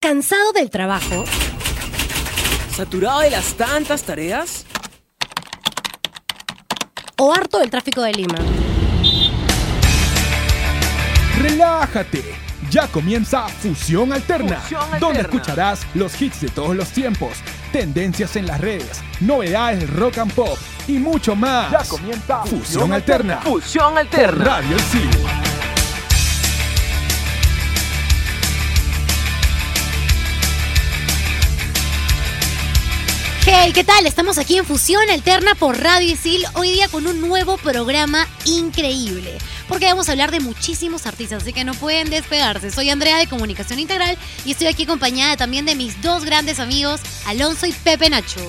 ¿Cansado del trabajo? ¿Saturado de las tantas tareas? ¿O harto del tráfico de Lima? Relájate. Ya comienza Fusión Alterna, Fusión Alterna. donde escucharás los hits de todos los tiempos, tendencias en las redes, novedades del rock and pop y mucho más. Ya comienza Fusión Alterna. Fusión por Alterna. Radio El Sil. Hey, ¿qué tal? Estamos aquí en Fusión Alterna por Radio Isil, hoy día con un nuevo programa increíble. Porque vamos a hablar de muchísimos artistas, así que no pueden despegarse. Soy Andrea de Comunicación Integral y estoy aquí acompañada también de mis dos grandes amigos, Alonso y Pepe Nacho.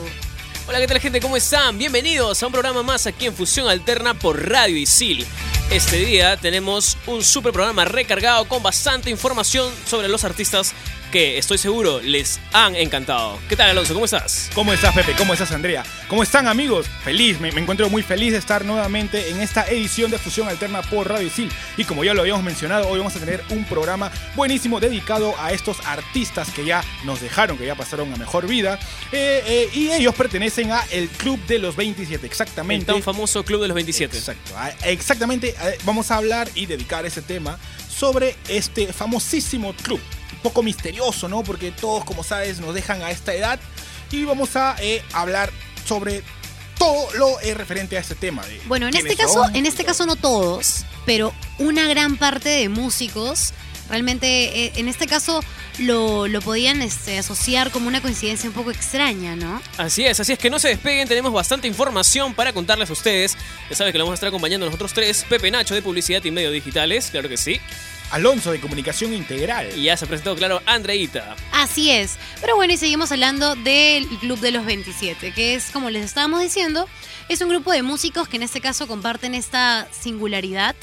Hola, ¿qué tal gente? ¿Cómo están? Bienvenidos a un programa más aquí en Fusión Alterna por Radio Isil. Este día tenemos un super programa recargado con bastante información sobre los artistas que estoy seguro les han encantado. ¿Qué tal, Alonso? ¿Cómo estás? ¿Cómo estás, Pepe? ¿Cómo estás, Andrea? ¿Cómo están, amigos? Feliz, me, me encuentro muy feliz de estar nuevamente en esta edición de Fusión Alterna por Radio Isil. Y como ya lo habíamos mencionado, hoy vamos a tener un programa buenísimo dedicado a estos artistas que ya nos dejaron, que ya pasaron a mejor vida. Eh, eh, y ellos pertenecen a el Club de los 27, El exactamente. tan famoso Club de los 27. Exacto. ah, Exactamente, eh, vamos a hablar y dedicar ese tema sobre este famosísimo club. Poco misterioso, ¿no? Porque todos, como sabes, nos dejan a esta edad. Y vamos a eh, hablar sobre todo lo eh, referente a este tema. de Bueno, en este caso, son en este caso no todos, pero una gran parte de músicos realmente eh, en este caso lo, lo podían este, asociar como una coincidencia un poco extraña, ¿no? Así es, así es que no se despeguen, tenemos bastante información para contarles a ustedes. Ya saben que lo vamos a estar acompañando nosotros tres, Pepe Nacho de Publicidad y Medios Digitales, claro que sí. Alonso de Comunicación Integral. Y ya se presentó, claro, Andreita. Así es. Pero bueno, y seguimos hablando del Club de los 27, que es, como les estábamos diciendo, es un grupo de músicos que en este caso comparten esta singularidad,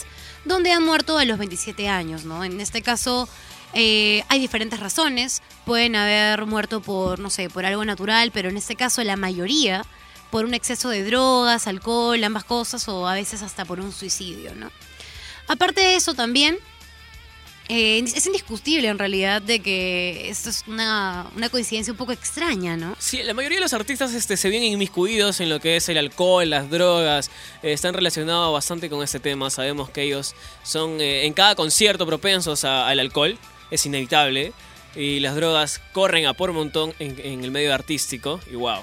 donde han muerto a los 27 años, ¿no? En este caso eh, hay diferentes razones. Pueden haber muerto por, no sé, por algo natural, pero en este caso la mayoría por un exceso de drogas, alcohol, ambas cosas, o a veces hasta por un suicidio, ¿no? Aparte de eso también, eh, es indiscutible en realidad de que esto es una, una coincidencia un poco extraña, ¿no? Sí, la mayoría de los artistas este, se vienen inmiscuidos en lo que es el alcohol, las drogas, eh, están relacionados bastante con este tema. Sabemos que ellos son eh, en cada concierto propensos a- al alcohol, es inevitable, y las drogas corren a por montón en, en el medio artístico, y wow.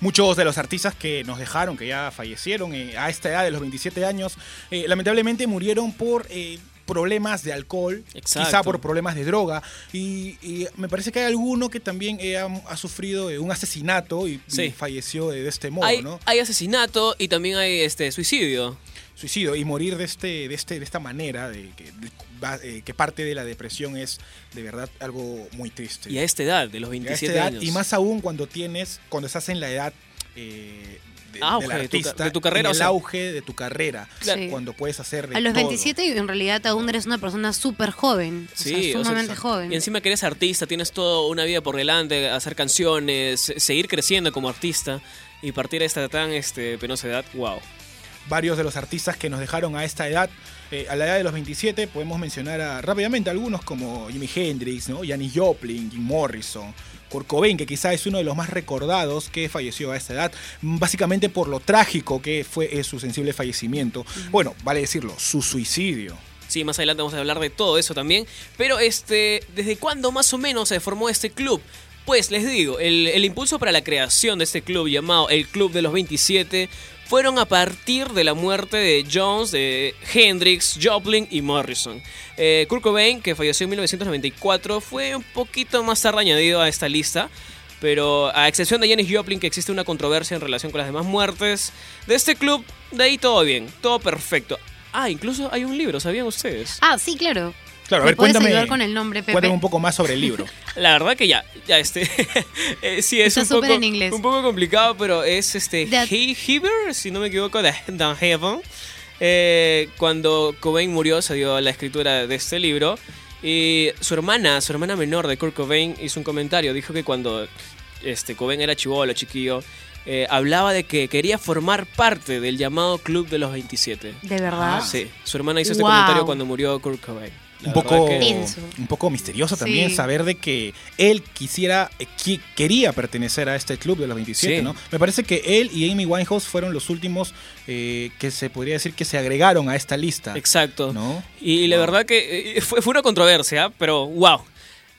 Muchos de los artistas que nos dejaron, que ya fallecieron eh, a esta edad de los 27 años, eh, lamentablemente murieron por eh, problemas de alcohol, Exacto. quizá por problemas de droga. Y, y me parece que hay alguno que también eh, ha, ha sufrido eh, un asesinato y, falleció de, de este modo, Hay, ¿no? hay asesinato y también hay este suicidio. Suicidio y morir de, este, de, este, de esta manera, de que, eh, que parte de la depresión es de verdad algo muy triste. Y a esta edad, de los Y a esta 27 edad, años. y más aún cuando tienes, cuando estás en la edad eh, de- Auge del de tu ca- artista, de tu carrera, en o el sea- auge de tu carrera, Claro. Cuando puedes hacer de A los todo. 27 en realidad aún eres una persona súper joven, Sí, sea, o sea, sumamente joven. Y encima que eres artista, tienes toda una vida por delante, hacer canciones, se- seguir creciendo como artista y partir a esta tan este, penosa edad, wow. Varios de los artistas que nos dejaron a esta edad, eh, a la edad de los 27, podemos mencionar a- rápidamente algunos como Jimi Hendrix, ¿no? Janis Joplin, Jim Morrison, Kurt Cobain, que quizá es uno de los más recordados que falleció a esta edad, básicamente por lo trágico que fue eh, su sensible fallecimiento. Bueno, vale decirlo, su suicidio. Sí, más adelante vamos a hablar de todo eso también. Pero este, ¿desde cuándo más o menos se formó este club? Pues les digo, el, el impulso para la creación de este club llamado el Club de los 27 fueron a partir de la muerte de Jones, de Hendrix, Joplin y Morrison. Eh, Kurt Cobain, que falleció en 1994, fue un poquito más tarde añadido a esta lista. Pero a excepción de Janis Joplin, que existe una controversia en relación con las demás muertes de este club, de ahí todo bien, todo perfecto. Ah, incluso hay un libro, ¿sabían ustedes? Ah, sí, claro. Claro, a ¿Me ver, cuéntame, ayudar con el nombre, Pepe? cuéntame un poco más sobre el libro. La verdad que ya, ya este, eh, sí es Está un poco, en inglés. un poco complicado, pero es este The- He Heber, si no me equivoco, de Dan Heaven. Eh, cuando Cobain murió se dio la escritura de este libro y su hermana, su hermana menor de Kurt Cobain hizo un comentario, dijo que cuando este Cobain era chivolo, chiquillo, eh, hablaba de que quería formar parte del llamado Club de los 27. ¿De verdad? Sí, su hermana hizo este Wow. comentario cuando murió Kurt Cobain. La un poco, que- un poco misterioso también Sí. saber de que él quisiera, qui- quería pertenecer a este club de los 27, Sí. ¿no? Me parece que él y Amy Winehouse fueron los últimos eh, que se podría decir que se agregaron a esta lista. Exacto. ¿No? Y la verdad que eh, fue, fue una controversia, pero wow.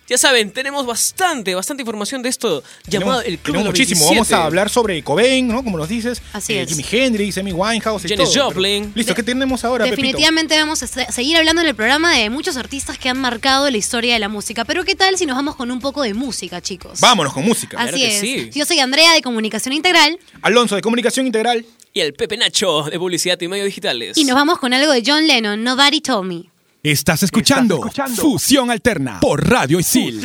Ya saben, tenemos bastante, bastante información de esto llamado Tenemos- el Club de los muchísimo. 27. Vamos a hablar sobre Cobain, ¿no? Como nos dices. Así eh, es. Jimi Hendrix, Amy Winehouse y Janis todo. Joplin. Pero- Listo, ¿qué tenemos ahora, Pepito? Definitivamente vamos a se- seguir hablando en el programa de muchos artistas que han marcado la historia de la música. Pero ¿qué tal si nos vamos con un poco de música, chicos? Vámonos con música. Así Claro que es. sí. Yo soy Andrea de Comunicación Integral Alonso de Comunicación Integral. Y el Pepe Nacho de Publicidad y Medios Digitales. y nos vamos con algo de John Lennon, Nobody Told Me. Estás escuchando, Estás escuchando Fusión Alterna por Radio Isil.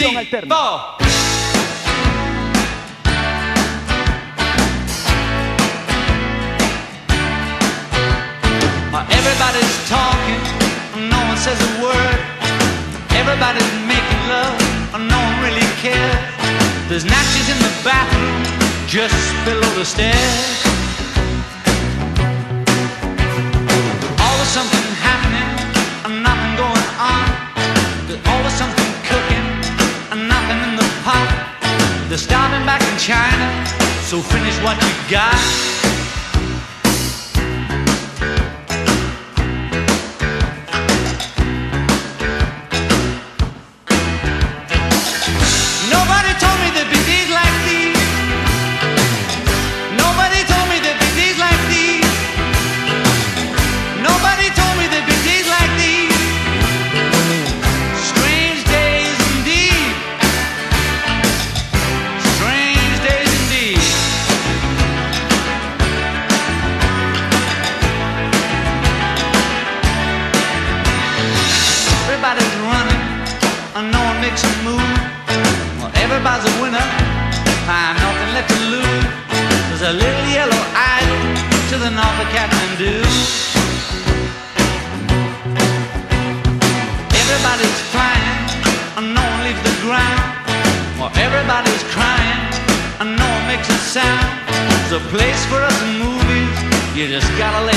Uh, Everybody's talking, no one says a word. Everybody's making love, no one really cares. There's natches in the bathroom, just below the stairs. Always something happening, on. There's always something cooking, and nothing in the pot. They're starving back in China, so finish what you got. Just gotta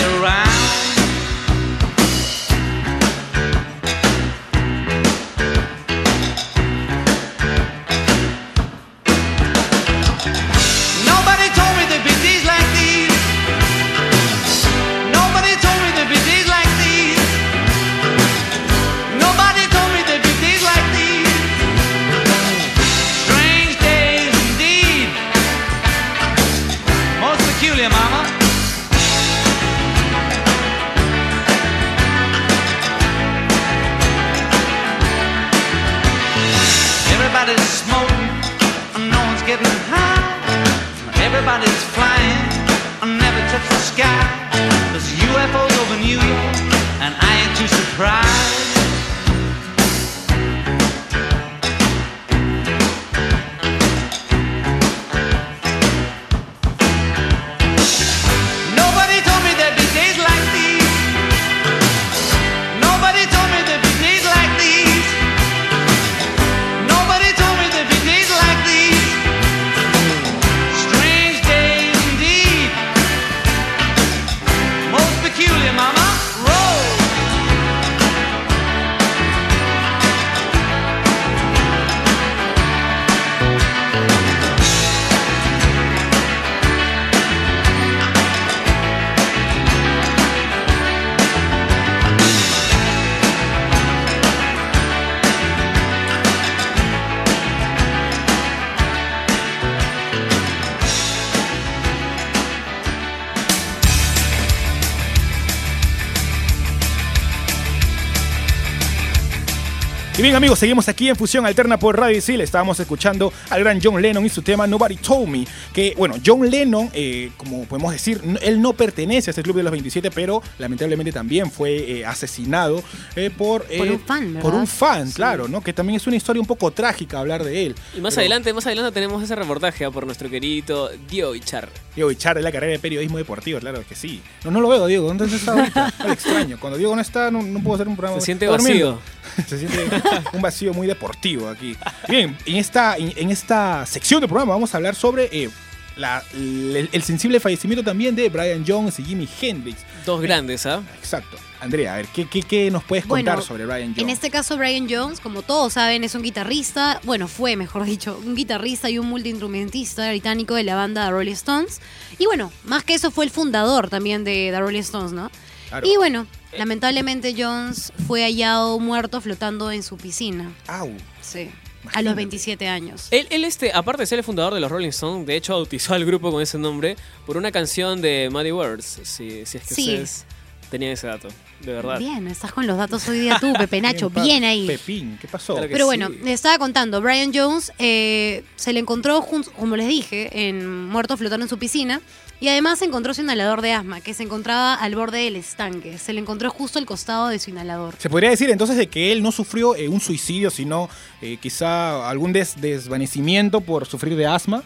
Y bien amigos, seguimos aquí en Fusión Alterna por Radio Isil. Estábamos escuchando al gran John Lennon y su tema Nobody Told Me. Que bueno, John Lennon, eh, como podemos decir, él no pertenece a este club de los 27, pero lamentablemente también fue eh, asesinado eh, por, eh, Por un fan, ¿verdad? Por un fan, claro, ¿no? Que también es una historia un poco trágica hablar de él. Y más Pero, adelante, más adelante tenemos ese reportaje ah, por nuestro querido Dio Ichar. Diego Ichar de la carrera de periodismo deportivo, claro que sí. No, no lo veo, Diego. ¿Dónde está ahorita? Extraño. Cuando Diego no está, no, no puedo hacer un programa. Se siente durmiendo. vacío. Se siente un vacío muy deportivo aquí. Bien, en esta, en, esta sección del programa vamos a hablar sobre eh, la- el, el sensible fallecimiento también de Brian Jones y Jimi Hendrix. Dos grandes, ¿ah? Exacto. Andrea, a ver, ¿qué, qué, qué nos puedes contar Bueno, sobre Brian Jones? En este caso, Brian Jones, como todos saben, es un guitarrista, bueno, fue, mejor dicho, un guitarrista y un multiinstrumentista británico de la banda The Rolling Stones. Y bueno, más que eso, fue el fundador también de The Rolling Stones, ¿no? Claro. Y bueno, lamentablemente Jones fue hallado muerto flotando en su piscina. Au. Sí. A los 27 años. Él, él, este, aparte de ser el fundador de los Rolling Stones, de hecho bautizó al grupo con ese nombre por una canción de Muddy Words, si, si es que Sí. ustedes tenían ese dato, de verdad. Bien, estás con los datos hoy día tú, Pepe Nacho, bien ahí. Pepín, ¿qué pasó? Claro Pero sí. bueno, les estaba contando, Brian Jones eh, se le encontró, como les dije, en muerto flotando en su piscina. Y además se encontró su inhalador de asma, que se encontraba al borde del estanque. Se le encontró justo al costado de su inhalador. Se podría decir entonces de que él no sufrió eh, un suicidio, sino eh, quizá algún des- desvanecimiento por sufrir de asma.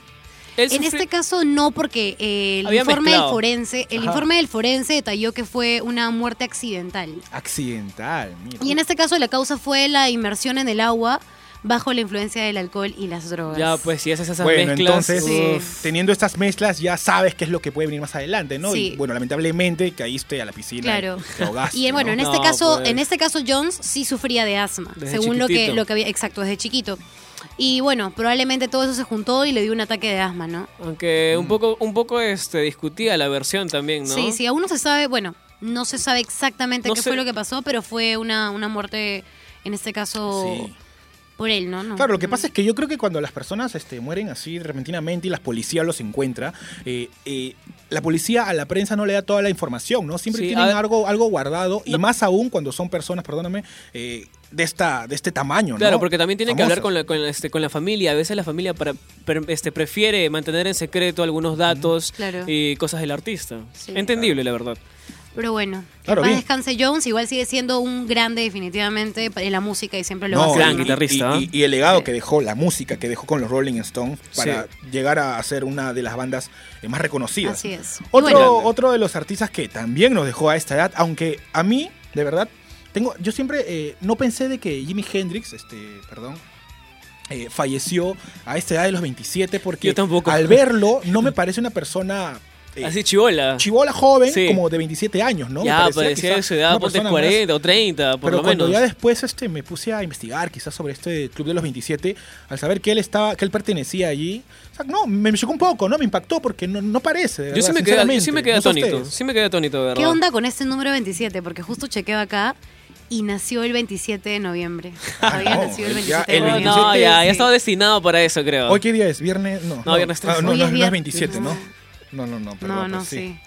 Él En este caso no, porque eh, el Había informe mezclado. del forense, el Ajá. informe del forense detalló que fue una muerte accidental. Accidental, mira. Y en este caso la causa fue la inmersión en el agua bajo la influencia del alcohol y las drogas. Ya, pues si haces esas Bueno, mezclas... entonces, Sí. teniendo estas mezclas, ya sabes qué es lo que puede venir más adelante, ¿no? Sí. Y bueno, lamentablemente caíste a la piscina. Claro. y te ahogaste, Y bueno, ¿no? en este No, caso, pues. en este caso Jones sí sufría de asma, Desde según lo que, lo que había, exacto, desde chiquito. Y bueno, probablemente todo eso se juntó y le dio un ataque de asma, ¿no? Aunque Mm. un poco, un poco este, discutía la versión también, ¿no? Sí, sí, aún no se sabe, bueno, no se sabe exactamente No qué sé. fue lo que pasó, pero fue una, una muerte, en este caso, Sí. Por él, ¿no? No. Claro, lo que pasa es que yo creo que cuando las personas este, mueren así repentinamente y la policía los encuentra, eh, eh, la policía a la prensa no le da toda la información, ¿no? Siempre Sí, tienen algo, algo guardado y más aún cuando son personas, perdóname, eh, de, esta, de este tamaño, ¿no? Claro, porque también tiene que hablar con la, con, la- este, con la familia. A veces la familia para, este, prefiere mantener en secreto algunos datos Claro. y cosas del artista. Sí. Entendible, la verdad. Pero bueno, Claro, que bien. descanse Jones, igual sigue siendo un grande definitivamente en la música y siempre lo No, va a gran guitarrista, Y, y- y el legado que dejó, la música que dejó con los Rolling Stones para Sí. llegar a ser una de las bandas eh, más reconocidas. Así es. Otro, bueno, otro de los artistas que también nos dejó a esta edad, aunque a mí, de verdad, tengo, yo siempre eh, no pensé de que Jimi Hendrix, este, perdón, eh, falleció a esta edad de los 27 porque Yo tampoco. al verlo no me parece una persona eh, Así chivola. chivola joven Sí. como de 27 años, ¿no? Me ya, parecía quizá de su edad, ponte persona 40 o 30, por pero lo cuando menos. ya después este, me puse a investigar quizás sobre este Club de los 27, al saber que él estaba, que él pertenecía allí, o sea, no, me, chocó un poco, ¿no? Me impactó porque no, no parece. Yo sí me quedé, yo sí me quedé No atónito. Sí me quedé atónito, verdad. ¿Qué onda con este número 27? Porque justo chequeo acá y nació el 27 de noviembre. Había no, nacido el él ya- 27 de No, noviembre. 27 no, ya, ya Sí. estaba destinado para eso, creo. ¿Hoy qué día es? ¿Viernes? No, No, viernes 13. Ah, no, no, es no es vier- 27, ¿no? No. No, no, no, perdón. No, no, pues sí.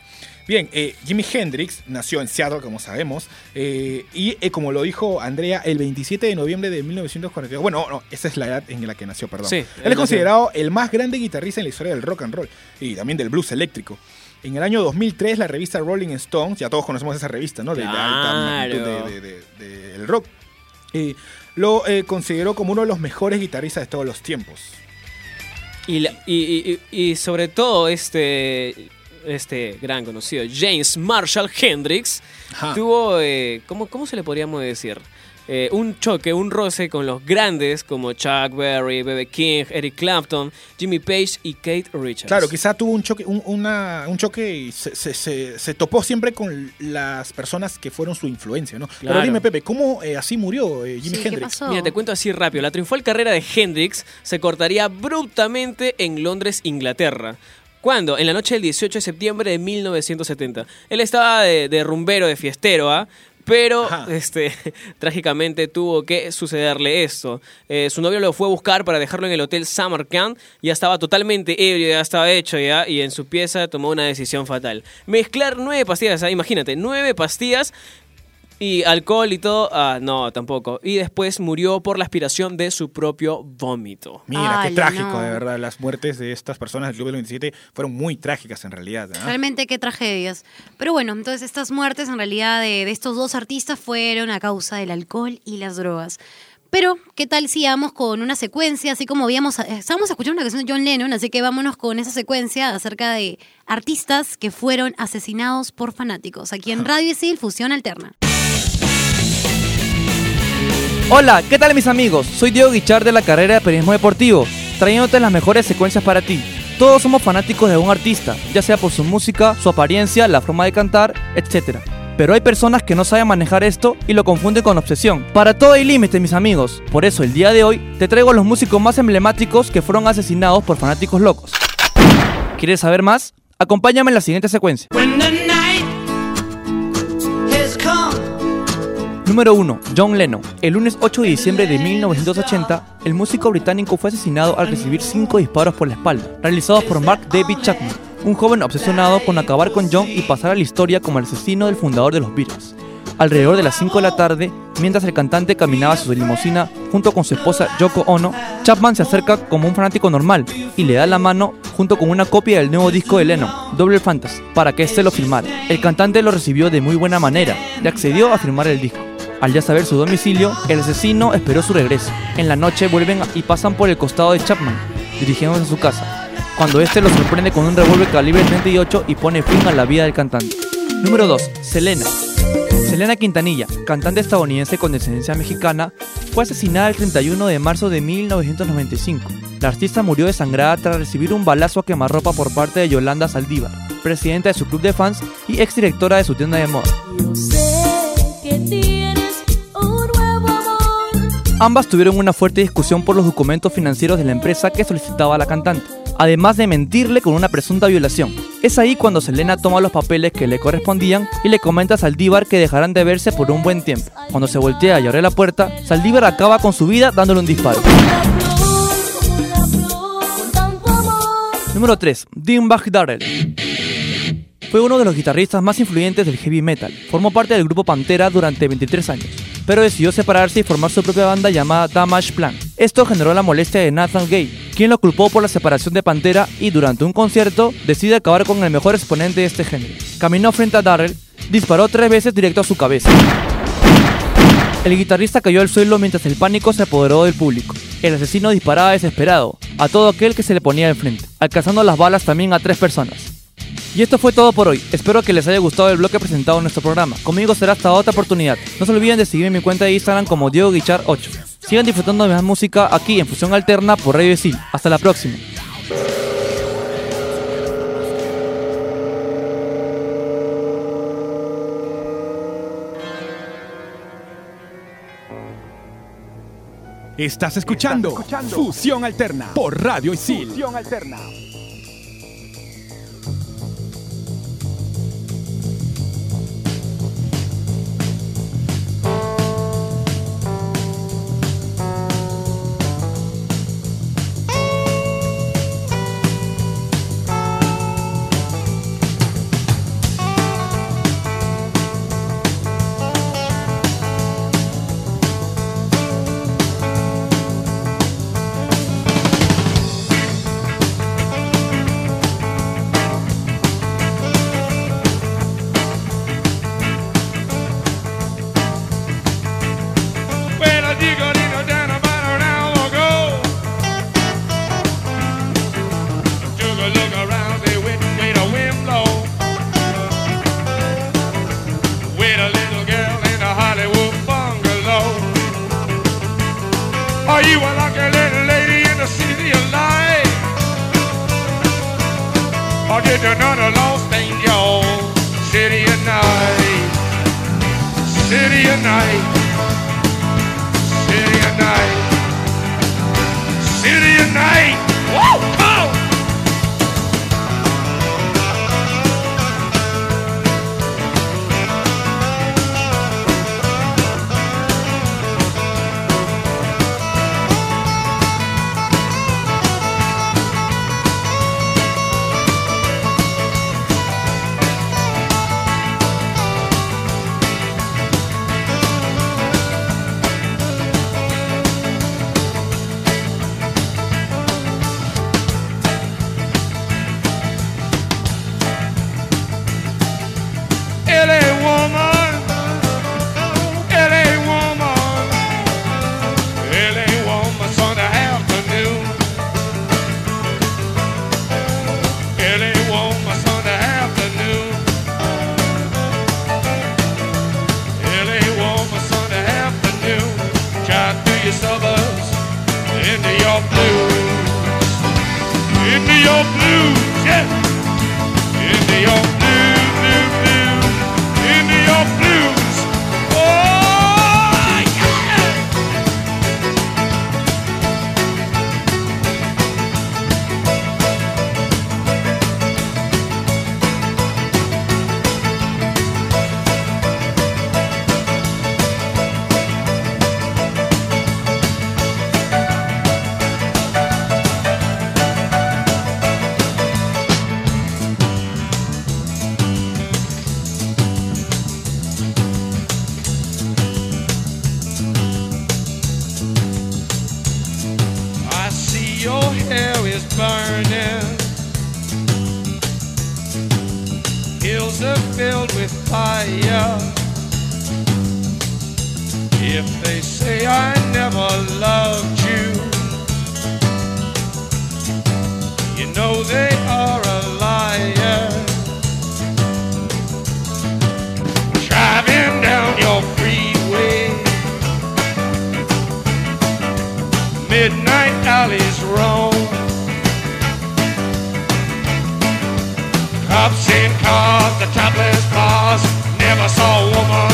Bien, eh, Jimi Hendrix nació en Seattle, como sabemos, eh, y eh, como lo dijo Andrea, el 27 de noviembre de 1942. Bueno, no, esa es la edad en la que nació, perdón. Sí, Él es considerado el más grande guitarrista en la historia del rock and roll y también del blues eléctrico. En el año 2003, la revista Rolling Stones, ya todos conocemos esa revista, ¿no? De, alta Claro. de- de- de- del rock, eh, lo eh, consideró como uno de los mejores guitarristas de todos los tiempos. Y, la- y, y- y sobre todo este este gran conocido James Marshall Hendrix Ajá. tuvo eh, ¿cómo, cómo se le podríamos decir Eh, un choque un roce con los grandes como Chuck Berry, B.B. King, Eric Clapton, Jimmy Page y Kate Richards. Claro, quizá tuvo un choque, un, una- un choque y se, se- se- se topó siempre con las personas que fueron su influencia, ¿no? Pero dime, Pepe, ¿cómo eh, así murió eh, Sí, ¿qué Hendrix? pasó? Mira, te cuento así rápido. La triunfal carrera de Hendrix se cortaría abruptamente en Londres, Inglaterra. ¿Cuándo? En la noche del 18 de septiembre de 1970. Él estaba de, de rumbero, de fiestero, ¿ah? Pero, Ajá. este, trágicamente tuvo que sucederle esto. Eh, su novio lo fue a buscar para dejarlo en el hotel Samarkand. Ya estaba totalmente ebrio, ya estaba hecho ya. Y en su pieza tomó una decisión fatal. Mezclar nueve pastillas, ¿ah? imagínate, nueve pastillas y alcohol y todo, ah, no, tampoco. Y después murió por la aspiración de su propio vómito. Mira, qué trágico, no. de verdad. Las muertes de estas personas del Club del 27 fueron muy trágicas en realidad. Realmente qué tragedias. Pero bueno, entonces estas muertes en realidad de, de estos dos artistas fueron a causa del alcohol y las drogas. Pero, ¿qué tal si vamos con una secuencia? Así como habíamos, eh, estábamos escuchando una canción de John Lennon, así que vámonos con esa secuencia acerca de artistas que fueron asesinados por fanáticos. Aquí en Radio Isil, Fusión Alterna. Hola, ¿qué tal mis amigos? Soy Diego Guichard de la carrera de Periodismo Deportivo, trayéndote las mejores secuencias para ti. Todos somos fanáticos de un artista, ya sea por su música, su apariencia, la forma de cantar, etc. Pero hay personas que no saben manejar esto y lo confunden con obsesión. Para todo hay límite, mis amigos. Por eso el día de hoy te traigo los músicos más emblemáticos que fueron asesinados por fanáticos locos. ¿Quieres saber más? Acompáñame en la siguiente secuencia. Número 1. John Lennon. El lunes 8 de diciembre de 1980, el músico británico fue asesinado al recibir 5 disparos por la espalda, realizados por Mark David Chapman, un joven obsesionado con acabar con John y pasar a la historia como el asesino del fundador de los Beatles. Alrededor de las 5 de la tarde, mientras el cantante caminaba hacia su limusina junto con su esposa Yoko Ono, Chapman se acerca como un fanático normal y le da la mano junto con una copia del nuevo disco de Lennon, Double Fantasy, para que éste lo filmara. El cantante lo recibió de muy buena manera y accedió a firmar el disco. Al ya saber su domicilio, el asesino esperó su regreso. En la noche vuelven y pasan por el costado de Chapman, dirigiéndose a su casa, cuando este lo sorprende con un revólver calibre 38 y pone fin a la vida del cantante. Número 2. Selena. Selena Quintanilla, cantante estadounidense con descendencia mexicana, fue asesinada el 31 de marzo de 1995. La artista murió desangrada tras recibir un balazo a quemarropa por parte de Yolanda Saldívar, presidenta de su club de fans y exdirectora de su tienda de moda. Ambas tuvieron una fuerte discusión por los documentos financieros de la empresa que solicitaba a la cantante, además de mentirle con una presunta violación. Es ahí cuando Selena toma los papeles que le correspondían y le comenta a Saldívar que dejarán de verse por un buen tiempo. Cuando se voltea y abre la puerta, Saldívar acaba con su vida dándole un disparo. Número 3. Dimebag Darrell. Fue uno de los guitarristas más influyentes del heavy metal. Formó parte del grupo Pantera durante 23 años, pero decidió separarse y formar su propia banda llamada Damage Plan. Esto generó la molestia de Nathan Gay, quien lo culpó por la separación de Pantera y durante un concierto decide acabar con el mejor exponente de este género. Caminó frente a Darrell, disparó tres veces directo a su cabeza. El guitarrista cayó al suelo mientras el pánico se apoderó del público. El asesino disparaba desesperado a todo aquel que se le ponía enfrente, alcanzando las balas también a tres personas. Y esto fue todo por hoy. Espero que les haya gustado el bloque presentado en nuestro programa. Conmigo será hasta otra oportunidad. No se olviden de seguirme en mi cuenta de Instagram como Diego Guichar 8. Sigan disfrutando de más música aquí en Fusión Alterna por Radio Isil. Hasta la próxima. Estás escuchando Fusión Alterna por Radio Isil. your your hair is burning. Hills are filled with fire. If they say I never loved you, you know they are Cops in cars, the topless bars, never saw a woman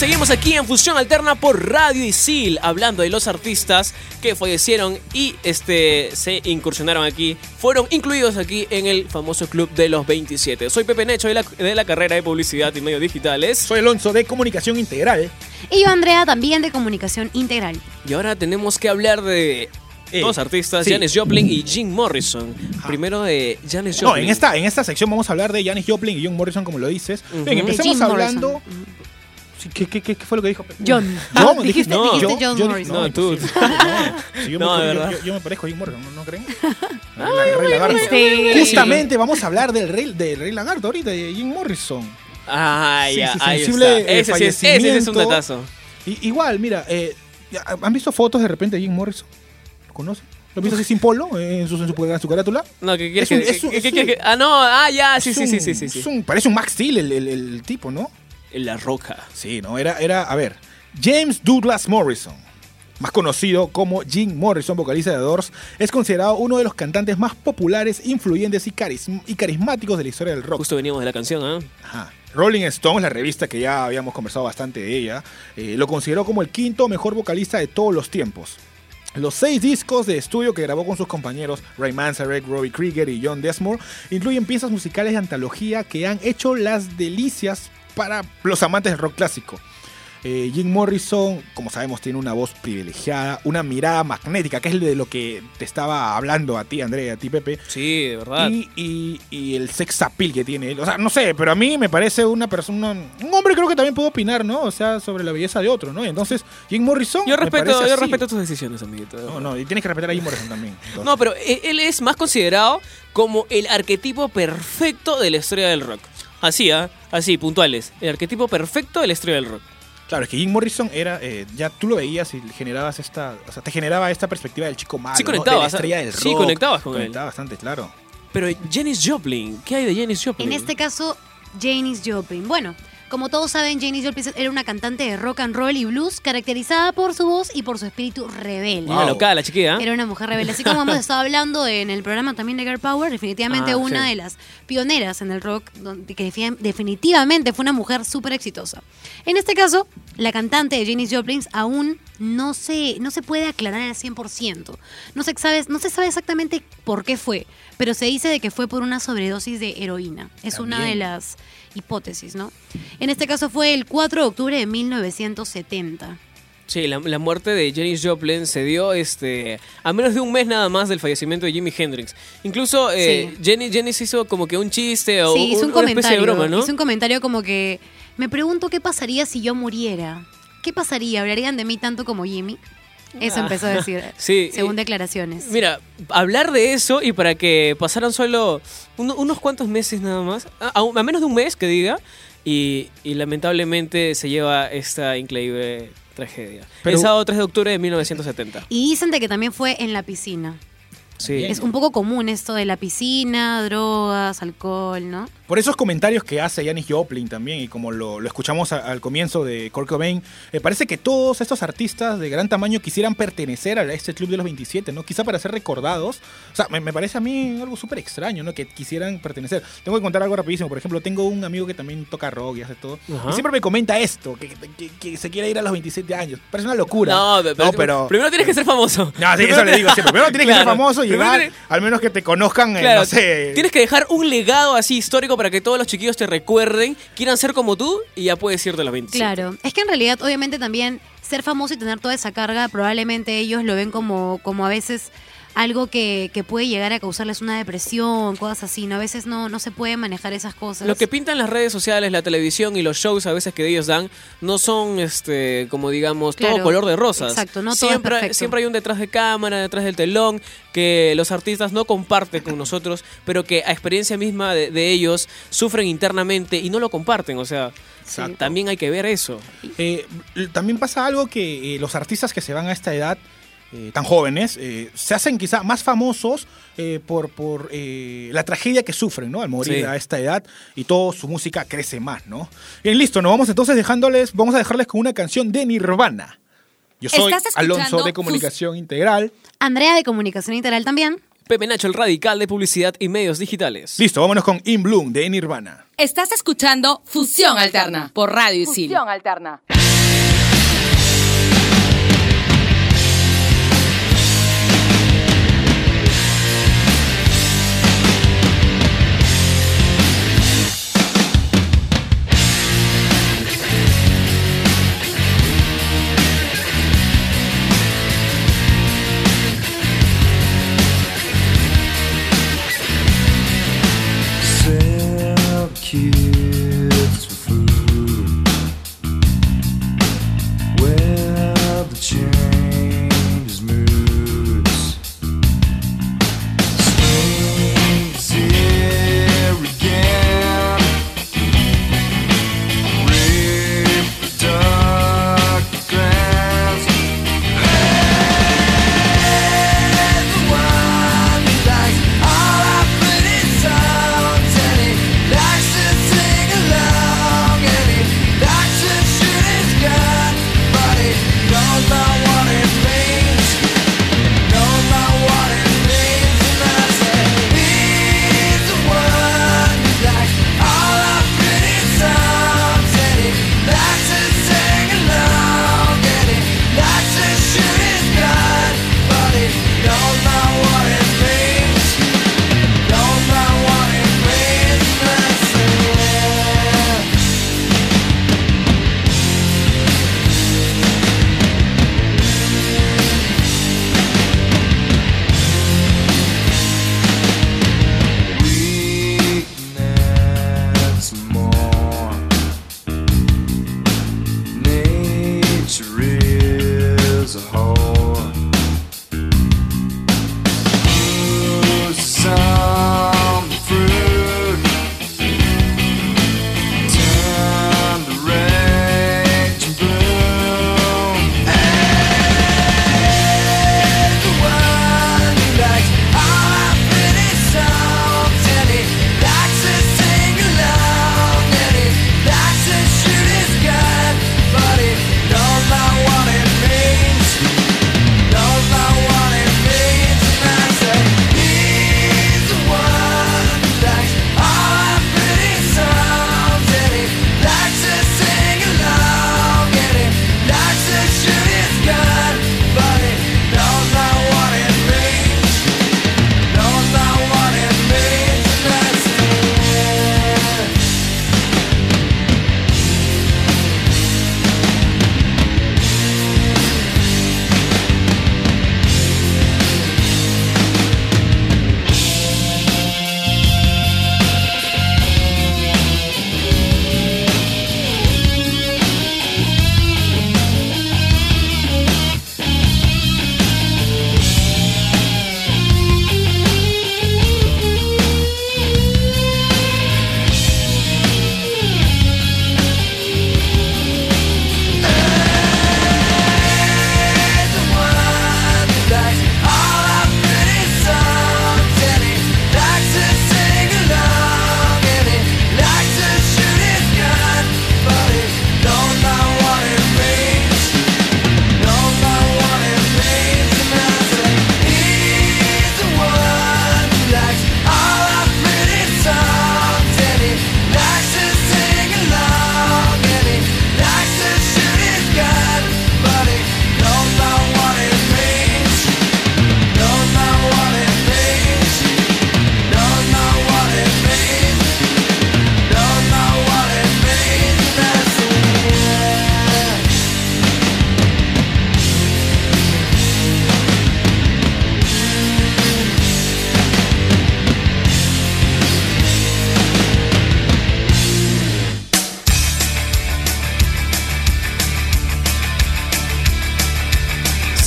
seguimos aquí en Fusión Alterna por Radio Isil, hablando de los artistas que fallecieron y este, se incursionaron aquí, fueron incluidos aquí en el famoso Club de los 27. Soy Pepe Necho de la, de la carrera de Publicidad y Medios Digitales. Soy Alonso de Comunicación Integral. Y yo, Andrea, también de comunicación integral. Y ahora tenemos que hablar de Eh, dos artistas, sí. Janis Joplin y Jim Morrison. Primero de Janis Joplin. No, en esta, en esta sección vamos a hablar de Janis Joplin y John Morrison, como lo dices. Bien, empecemos Jim hablando. Morrison. ¿Qué, qué, qué- qué fue lo que dijo? John. John, Dijiste- no, dijiste John yo- Morrison. No, tú. sí, no, si yo, No, me, de verdad. yo- yo me parezco a Jim Morrison, ¿no, ¿no creen? Rey, Rey Lagarto. Sí. Justamente vamos a hablar del Rey, del Rey Lagarto ahorita, de Jim Morrison. Ah, Sí, ya, sí, ahí sensible, está. eh, Ese, sí es, ese es un fallecimiento. datazo. Y- igual, mira, eh, ¿han visto fotos de repente de Jim Morrison? ¿Lo conocen? ¿Lo han visto así sin polo eh, en su, en su, en su carátula? No, ¿qué quieres que, que- Ah, no, ah, ya, sí, Es sí, un- sí, sí, sí, sí. es un- parece un Max Steel el, el- el tipo, ¿no? La roca. Sí, no, era, era, a ver, James Douglas Morrison, más conocido como Jim Morrison, vocalista de The Doors, es considerado uno de los cantantes más populares, influyentes y, carism- y carismáticos de la historia del rock. Justo veníamos de la canción, ¿ah? Ajá. Rolling Stone, la revista que ya habíamos conversado bastante de ella, eh, lo consideró como el quinto mejor vocalista de todos los tiempos. Los seis discos de estudio que grabó con sus compañeros Ray Manzarek, Robbie Krieger y John Desmore incluyen piezas musicales de antología que han hecho las delicias para los amantes del rock clásico. Eh, Jim Morrison, como sabemos, tiene una voz privilegiada, una mirada magnética, que es de lo que te estaba hablando a ti, Andrea, a ti, Pepe. Sí, de verdad. Y, y- y el sex appeal que tiene él. O sea, no sé, pero a mí me parece una persona. Un hombre creo que también puede opinar, ¿no? O sea, sobre la belleza de otro, ¿no? Y entonces, Jim Morrison. Yo respeto, yo respeto tus decisiones, amiguito. No, no, y tienes que respetar a Jim Morrison también. Entonces, No, pero e- él es más considerado como el arquetipo perfecto de la historia del rock. Así, ¿ah? Así, puntuales. El arquetipo perfecto de la historia del rock. Claro, es que Jim Morrison era. eh, ya tú lo veías y generabas esta. O sea, te generaba esta perspectiva del chico malo. Sí ¿no? De la conectabas, estrella del rock. sí conectabas con él. Conectaba bastante, claro. Pero Janis Joplin, ¿qué hay de Janis Joplin? En este caso, Janis Joplin. Bueno, como todos saben, Janis Joplin era una cantante de rock and roll y blues caracterizada por su voz y por su espíritu rebelde. Una loca, la chiquilla. Era una mujer rebelde. Así como hemos estado hablando en el programa también de Girl Power, definitivamente Ah, una sí. de las pioneras en el rock, donde, que defi- definitivamente fue una mujer súper exitosa. En este caso, la cantante de Janis Joplin aún no se, no se puede aclarar al 100%. No se, sabe, no se sabe exactamente por qué fue, pero se dice de que fue por una sobredosis de heroína. Es una de las hipótesis, ¿no? En este caso fue el 4 de octubre de 1970. Sí, la, la muerte de Janis Joplin se dio este, a menos de un mes nada más del fallecimiento de Jimi Hendrix. Incluso eh, Sí. Janis, Janis hizo como que un chiste o Sí, hizo un una especie comentario. de broma, ¿no? Hizo un comentario como que me pregunto qué pasaría si yo muriera. ¿Qué pasaría? ¿Hablarían de mí tanto como Jimmy? Eso Ah. empezó a decir, Sí, según declaraciones. Mira, hablar de eso y para que pasaran solo uno- unos cuantos meses nada más, a, a- a menos de un mes que diga, y, y lamentablemente se lleva esta increíble tragedia. Pero- el sábado 3 de octubre de 1970. Y dicen de que también fue en la piscina. Sí. Es un poco común esto de la piscina, drogas, alcohol, ¿no? Por esos comentarios que hace Janis Joplin también, y como lo, lo escuchamos a- al comienzo de Kurt Cobain, me parece que todos estos artistas de gran tamaño quisieran pertenecer a este club de los 27, ¿no? Quizá para ser recordados. O sea, me, me parece a mí algo súper extraño, ¿no? Que quisieran pertenecer. Tengo que contar algo rapidísimo. Por ejemplo, tengo un amigo que también toca rock y hace todo. Ajá. Y siempre me comenta esto, que, que- que se quiere ir a los 27 años. Parece una locura. No, pero, pero... primero tienes que ser famoso. No, sí, Primero eso le digo siempre. Primero tienes que ser Claro. famoso y llegar, al menos que te conozcan, eh, Claro, no sé. tienes que dejar un legado así histórico para que todos los chiquillos te recuerden, quieran ser como tú y ya puedes ir de los 27. Claro. Es que en realidad, obviamente, también ser famoso y tener toda esa carga, probablemente ellos lo ven como, como a veces algo que, que puede llegar a causarles una depresión, cosas así, ¿no? A veces no, no se puede manejar esas cosas. Lo que pintan las redes sociales, la televisión y los shows a veces que ellos dan no son, este, como digamos, todo color de rosas. exacto, no todo es siempre, perfecto. siempre hay un detrás de cámara, detrás del telón, que los artistas no comparten con nosotros, pero que a experiencia misma de, de ellos sufren internamente y no lo comparten. O sea, Exacto. también hay que ver eso. Eh, también pasa algo que eh, los artistas que se van a esta edad eh, tan jóvenes eh, se hacen quizá más famosos eh, por, por eh, la tragedia que sufren ¿no? al morir Sí. a esta edad y toda su música crece más. ¿no? Bien, listo, nos vamos entonces dejándoles, vamos a dejarles con una canción de Nirvana. Yo soy Alonso de Comunicación Integral. Andrea de Comunicación Integral también. Pepe Nacho, el radical de publicidad y medios digitales. Listo, vámonos con In Bloom de Nirvana. Estás escuchando Fusión Alterna por Radio Isil. Fusión Alterna.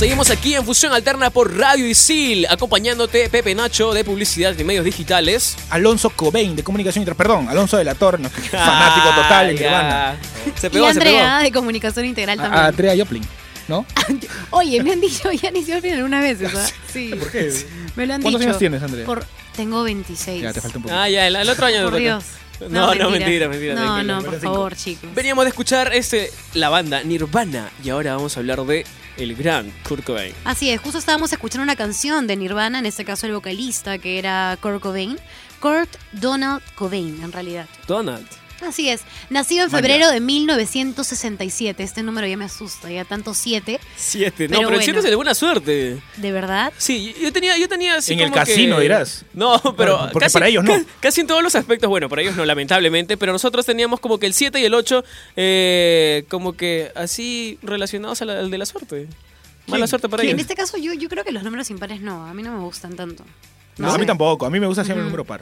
Seguimos aquí en Fusión Alterna por Radio Isil, acompañándote Pepe Nacho de Publicidad y Medios Digitales. Alonso Cobain, de Comunicación Inter... Perdón, Alonso de la Torre, no, fanático total de Ah, Nirvana. Se y pegó, se pegó. Andrea de Comunicación Integral también. a Andrea Joplin, ¿no? Oye, me han dicho ya ni se olvidan algunas veces, ¿ah? Sí. ¿Por qué? Me lo han ¿Cuántos dicho. años tienes, Andrea? Por- Tengo 26. Ya, te falta un poco. Ah, ya, el, el otro año. Por te toca. No, no, mentira, mentira. No, tranquila. no, por favor, chicos. Veníamos de escuchar este, la banda Nirvana y ahora vamos a hablar de el gran Kurt Cobain. Así es, justo estábamos escuchando una canción de Nirvana, en este caso el vocalista, que era Kurt Cobain. Kurt Donald Cobain, en realidad. Donald. Así es. Nacido en febrero de 1967. Este número ya me asusta, ya tanto siete. Siete. No, Pero pero el siete bueno. es el de buena suerte. ¿De verdad? Sí, yo tenía, yo tenía así En el como casino, que- dirás. No, pero Bueno, porque casi, para ellos no. ca- Casi en todos los aspectos, bueno, para ellos no, lamentablemente, pero nosotros teníamos como que el 7 y el 8 eh, como que así relacionados al, al de la suerte. Mala ¿Quién? suerte para ¿Quién? En ellos. este caso yo, yo creo que los números impares no, a mí no me gustan tanto. No, a mí tampoco. A mí me gusta siempre el número par.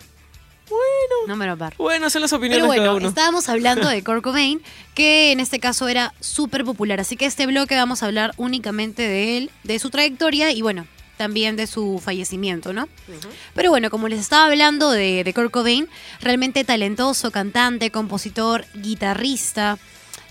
Número par. Bueno, son las opiniones Pero cada bueno, uno. estábamos hablando de Kurt Cobain, que en este caso era súper popular. Así que este bloque vamos a hablar únicamente de él, de su trayectoria y bueno, también de su fallecimiento, ¿no? Pero bueno, como les estaba hablando de, de Kurt Cobain, realmente talentoso, cantante, compositor, guitarrista,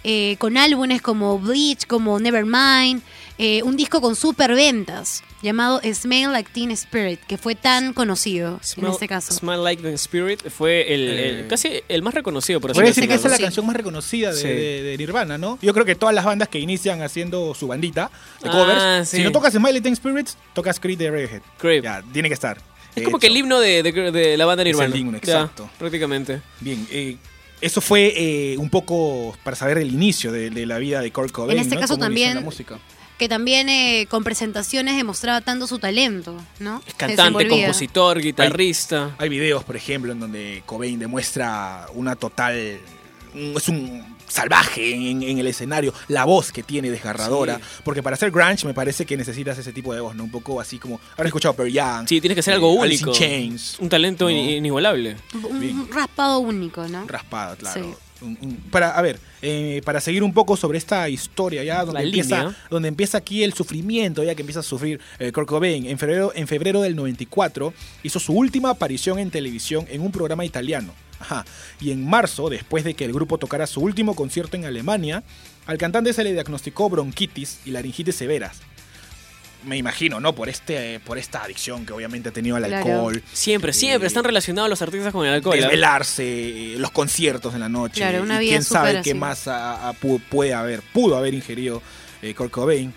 eh, con álbumes como Bleach, como Nevermind, eh, un disco con super ventas llamado Smell Like Teen Spirit, que fue tan conocido en este caso. Smell Like the Spirit fue el, el- Eh, casi el más reconocido, por así Puede decir que decirlo. esa es la Sí. canción más reconocida de, Sí. de- de Nirvana, ¿no? Yo creo que todas las bandas que inician haciendo su bandita de Ah, covers, sí. si no tocas Smiley Teen Spirits, tocas Creed de Radiohead. Creed. Ya, tiene que estar. Es como que el himno de, de- de la banda Es el Nirvana. himno, Ya, exacto. prácticamente. Bien, eh, eso fue eh, un poco para saber el inicio de, de la vida de Kurt Cobain. En este ¿no? caso también- la música. Que también eh, con presentaciones demostraba tanto su talento, ¿no? Es cantante, compositor, guitarrista. Hay videos, por ejemplo, en donde Cobain demuestra una total. un- Es un salvaje en, en el escenario, la voz que tiene desgarradora. Sí. Porque para hacer grunge me parece que necesitas ese tipo de voz, ¿no? Un poco así como. Habrás escuchado Pearl Jam. Sí, tiene que ser algo eh, único. Chains. Un talento inigualable. Un, un raspado único, ¿no? Raspada, claro. Sí. Para, a ver, eh, para seguir un poco sobre esta historia, ya donde La empieza, línea. donde empieza aquí el sufrimiento, ya que empieza a sufrir eh, Kurt Cobain. En febrero, en febrero del 94 hizo su última aparición en televisión en un programa italiano. Ajá. Y en marzo, después de que el grupo tocara su último concierto en Alemania, al cantante se le diagnosticó bronquitis y laringitis severas. Me imagino, ¿no? Por este, por esta adicción que obviamente ha tenido al Claro. alcohol. Siempre, siempre Eh, están relacionados los artistas con el alcohol. ¿ah? desvelarse, eh, los conciertos en la noche. Claro, una y vida quién sabe qué más a- a- pu- puede haber, pudo haber ingerido eh, Kurt Cobain.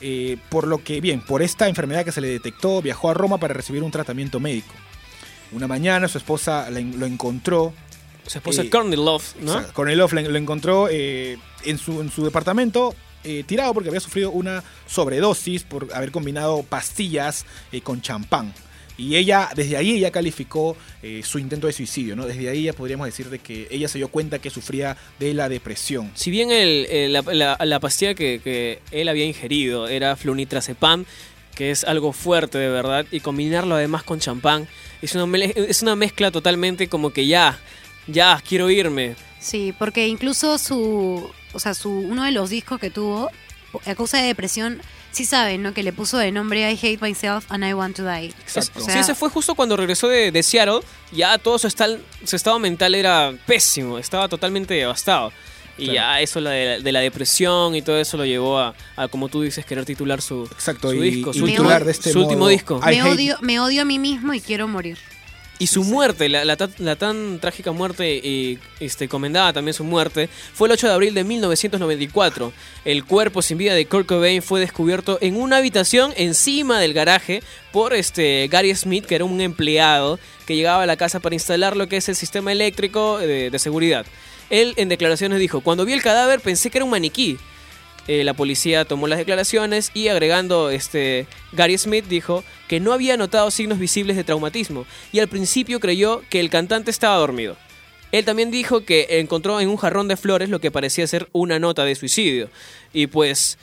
Eh, por lo que, bien, por esta enfermedad que se le detectó, viajó a Roma para recibir un tratamiento médico. Una mañana su esposa lo encontró, Su esposa Eh, Courtney Love, ¿no? o sea, Kornilov lo, lo encontró eh, en, su, en su departamento eh, tirado porque había sufrido una sobredosis por haber combinado pastillas eh, con champán. Y ella, desde ahí ella calificó eh, su intento de suicidio, ¿no? Desde ahí ya podríamos decir de que ella se dio cuenta que sufría de la depresión. Si bien el- el- la, la- la pastilla que, que él había ingerido era flunitrazepam, que es algo fuerte de verdad, y combinarlo además con champán, es una, es una mezcla totalmente como que ya, ya, quiero irme. Sí, porque incluso su, o sea, su uno de los discos que tuvo a causa de depresión, sí saben, ¿no? Que le puso de nombre I Hate Myself and I Want to Die. Exacto. O sí, sea- ese fue justo cuando regresó de, de Seattle, ya todo su, estal- su estado mental era pésimo, estaba totalmente devastado. Y Claro. ya eso la de, de la depresión y todo eso lo llevó a, a, como tú dices, querer titular su, Exacto, su y, disco, y su, titular de este su último disco. I Me odio, me odio a mí mismo y quiero morir. Y su muerte, la, la ta- la tan trágica muerte y este, comendada también su muerte, fue el 8 de abril de 1994. El cuerpo sin vida de Kurt Cobain fue descubierto en una habitación encima del garaje por este, Gary Smith, que era un empleado que llegaba a la casa para instalar lo que es el sistema eléctrico de, de seguridad. Él en declaraciones dijo, cuando vi el cadáver pensé que era un maniquí. Eh, la policía tomó las declaraciones y agregando este Gary Smith dijo que no había notado signos visibles de traumatismo y al principio creyó que el cantante estaba dormido. Él también dijo que encontró en un jarrón de flores lo que parecía ser una nota de suicidio. Y pues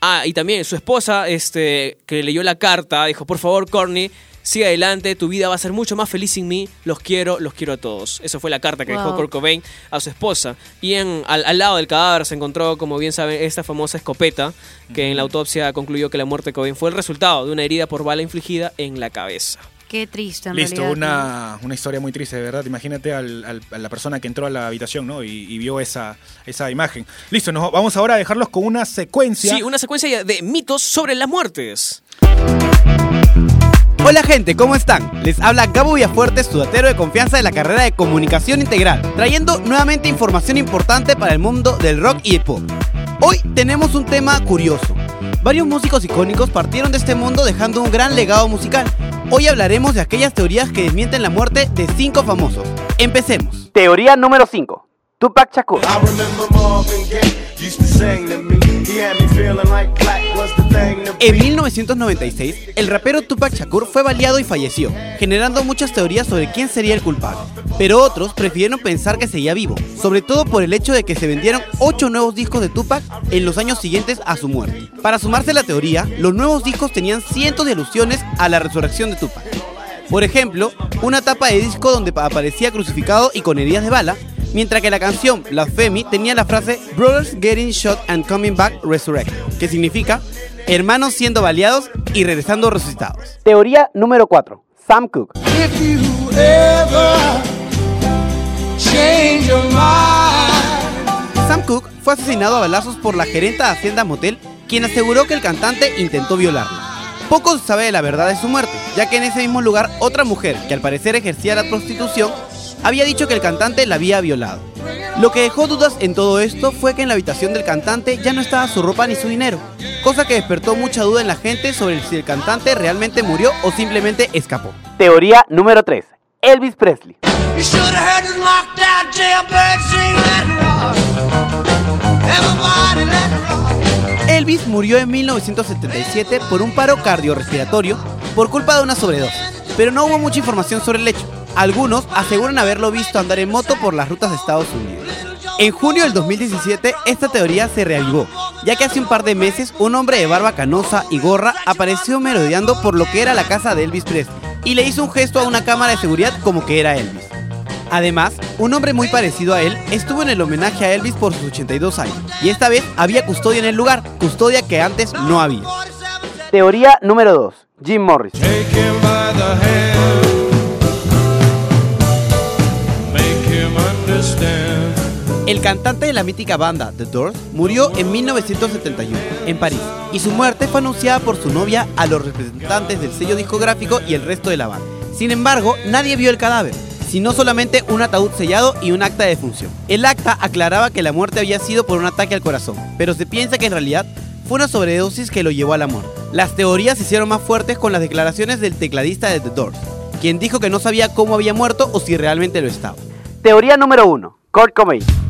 Ah, y también su esposa, este, que leyó la carta, dijo, por favor, Courtney, sigue adelante, tu vida va a ser mucho más feliz sin mí, los quiero, los quiero a todos. Eso fue la carta que dejó. Kurt Cobain a su esposa. Y en, al, al lado del cadáver se encontró, como bien saben, esta famosa escopeta, que en la autopsia concluyó que la muerte de Cobain fue el resultado de una herida por bala infligida en la cabeza. Qué triste, en Listo, realidad. una, una historia muy triste, de verdad. Imagínate al- al- a la persona que entró a la habitación ¿no? y, y vio esa, esa imagen. Listo, nos vamos ahora a dejarlos con una secuencia. Sí, una secuencia de mitos sobre las muertes. Hola gente, ¿cómo están? Les habla Gabo Villafuerte, estudiatero de confianza de la carrera de Comunicación Integral, trayendo nuevamente información importante para el mundo del rock y el pop. Hoy tenemos un tema curioso. Varios músicos icónicos partieron de este mundo dejando un gran legado musical. Hoy hablaremos de aquellas teorías que desmienten la muerte de cinco famosos. Empecemos. Teoría número 5. Tupac Shakur. I En be. 1996, el rapero Tupac Shakur fue baleado y falleció, generando muchas teorías sobre quién sería el culpable. Pero otros prefirieron pensar que seguía vivo, sobre todo por el hecho de que se vendieron 8 nuevos discos de Tupac en los años siguientes a su muerte. Para sumarse a la teoría, los nuevos discos tenían cientos de alusiones a la resurrección de Tupac. Por ejemplo, una tapa de disco donde aparecía crucificado y con heridas de bala, mientras que la canción Blasphemy tenía la frase Brothers Getting Shot and Coming Back Resurrect, que significa hermanos siendo baleados y regresando resucitados. Teoría número 4. Sam Cooke. Sam Cooke fue asesinado a balazos por la gerenta de Hacienda Motel, quien aseguró que el cantante intentó violarla. Poco se sabe de la verdad de su muerte, ya que en ese mismo lugar otra mujer, que al parecer ejercía la prostitución, había dicho que el cantante la había violado. Lo que dejó dudas en todo esto fue que en la habitación del cantante ya no estaba su ropa ni su dinero, cosa que despertó mucha duda en la gente sobre si el cantante realmente murió o simplemente escapó. Teoría número 3. Elvis Presley. Elvis murió en 1977 por un paro cardiorrespiratorio por culpa de una sobredosis, pero no hubo mucha información sobre el hecho. Algunos aseguran haberlo visto andar en moto por las rutas de Estados Unidos. En junio del 2017, esta teoría se reavivó, ya que hace un par de meses un hombre de barba canosa y gorra apareció merodeando por lo que era la casa de Elvis Presley y le hizo un gesto a una cámara de seguridad como que era Elvis. Además, un hombre muy parecido a él estuvo en el homenaje a Elvis por sus 82 años, y esta vez había custodia en el lugar, custodia que antes no había. Teoría número 2. Jim Morris. El cantante de la mítica banda The Doors murió en 1971 en París y su muerte fue anunciada por su novia a los representantes del sello discográfico y el resto de la banda. Sin embargo, nadie vio el cadáver, sino solamente un ataúd sellado y un acta de defunción. El acta aclaraba que la muerte había sido por un ataque al corazón, pero se piensa que en realidad fue una sobredosis que lo llevó al amor. Las teorías se hicieron más fuertes con las declaraciones del tecladista de The Doors, quien dijo que no sabía cómo había muerto o si realmente lo estaba. Teoría número 1. Kurt Cobain.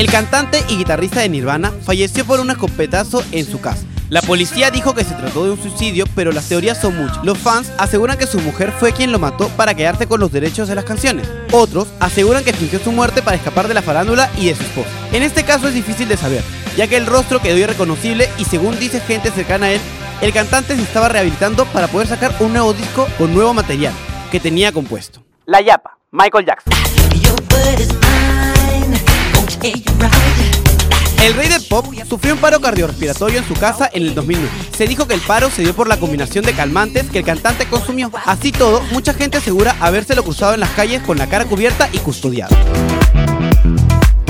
El cantante y guitarrista de Nirvana falleció por un escopetazo en su casa. La policía dijo que se trató de un suicidio, pero las teorías son muchas. Los fans aseguran que su mujer fue quien lo mató para quedarse con los derechos de las canciones. Otros aseguran que fingió su muerte para escapar de la farándula y de su esposa. En este caso es difícil de saber, ya que el rostro quedó irreconocible y según dice gente cercana a él, el cantante se estaba rehabilitando para poder sacar un nuevo disco con nuevo material que tenía compuesto. La Yapa, Michael Jackson. El rey del pop sufrió un paro cardiorrespiratorio en su casa en el 2009. Se dijo que el paro se dio por la combinación de calmantes que el cantante consumió. Así todo, mucha gente asegura habérselo cruzado en las calles con la cara cubierta y custodiado.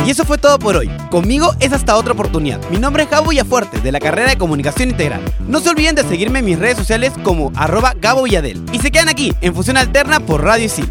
Y eso fue todo por hoy. Conmigo es hasta otra oportunidad. Mi nombre es Gabo Villafuerte, de la carrera de Comunicación Integral. No se olviden de seguirme en mis redes sociales como arroba Gabo Villadel. Y se quedan aquí, en Fusión Alterna por Radio Isil.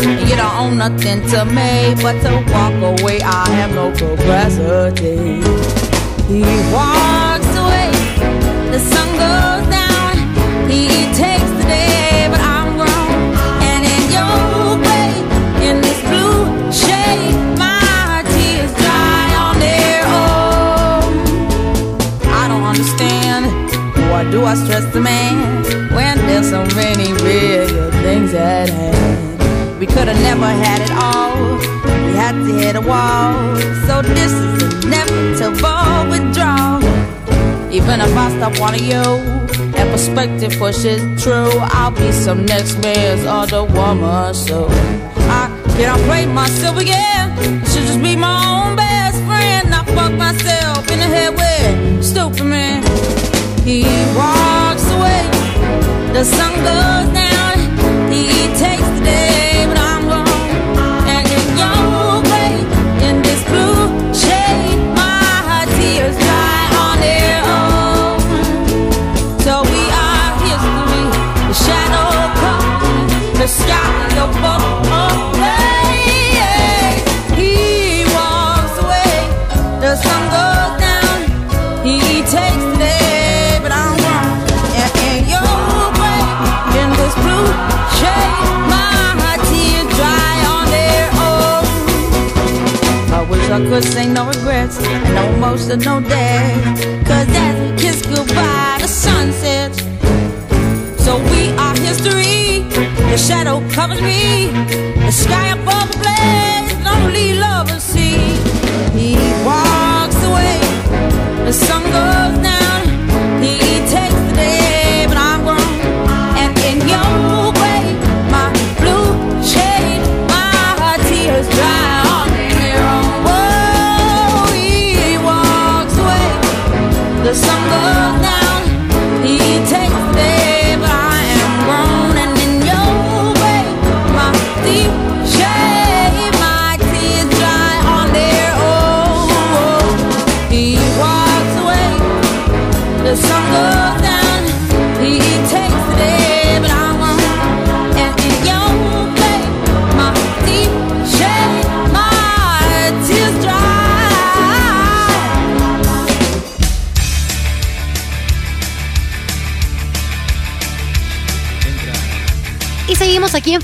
You don't own nothing to me but to walk away. I have no capacity. He walks away, the sun goes down. He takes the day, but I'm grown. And in your way, in this blue shade, my tears dry on their own. I don't understand. Why do I stress the man when there's so many real things at hand? We could have never had it all. We had to hit a wall. So this is inevitable withdrawal. Even if I stop wanting you, that perspective pushes true. I'll be some next man's other woman, so I cannot play myself again. I should just be my own best friend. I fuck myself in the head with stupid man. He walks away, the sun goes down. He takes the day, the sky above. He walks away, the sun goes down, he takes the day, but I'm. And in your way, in this blue shade, my tears dry on their own. I wish I could say no regrets no emotional day. Cause as sky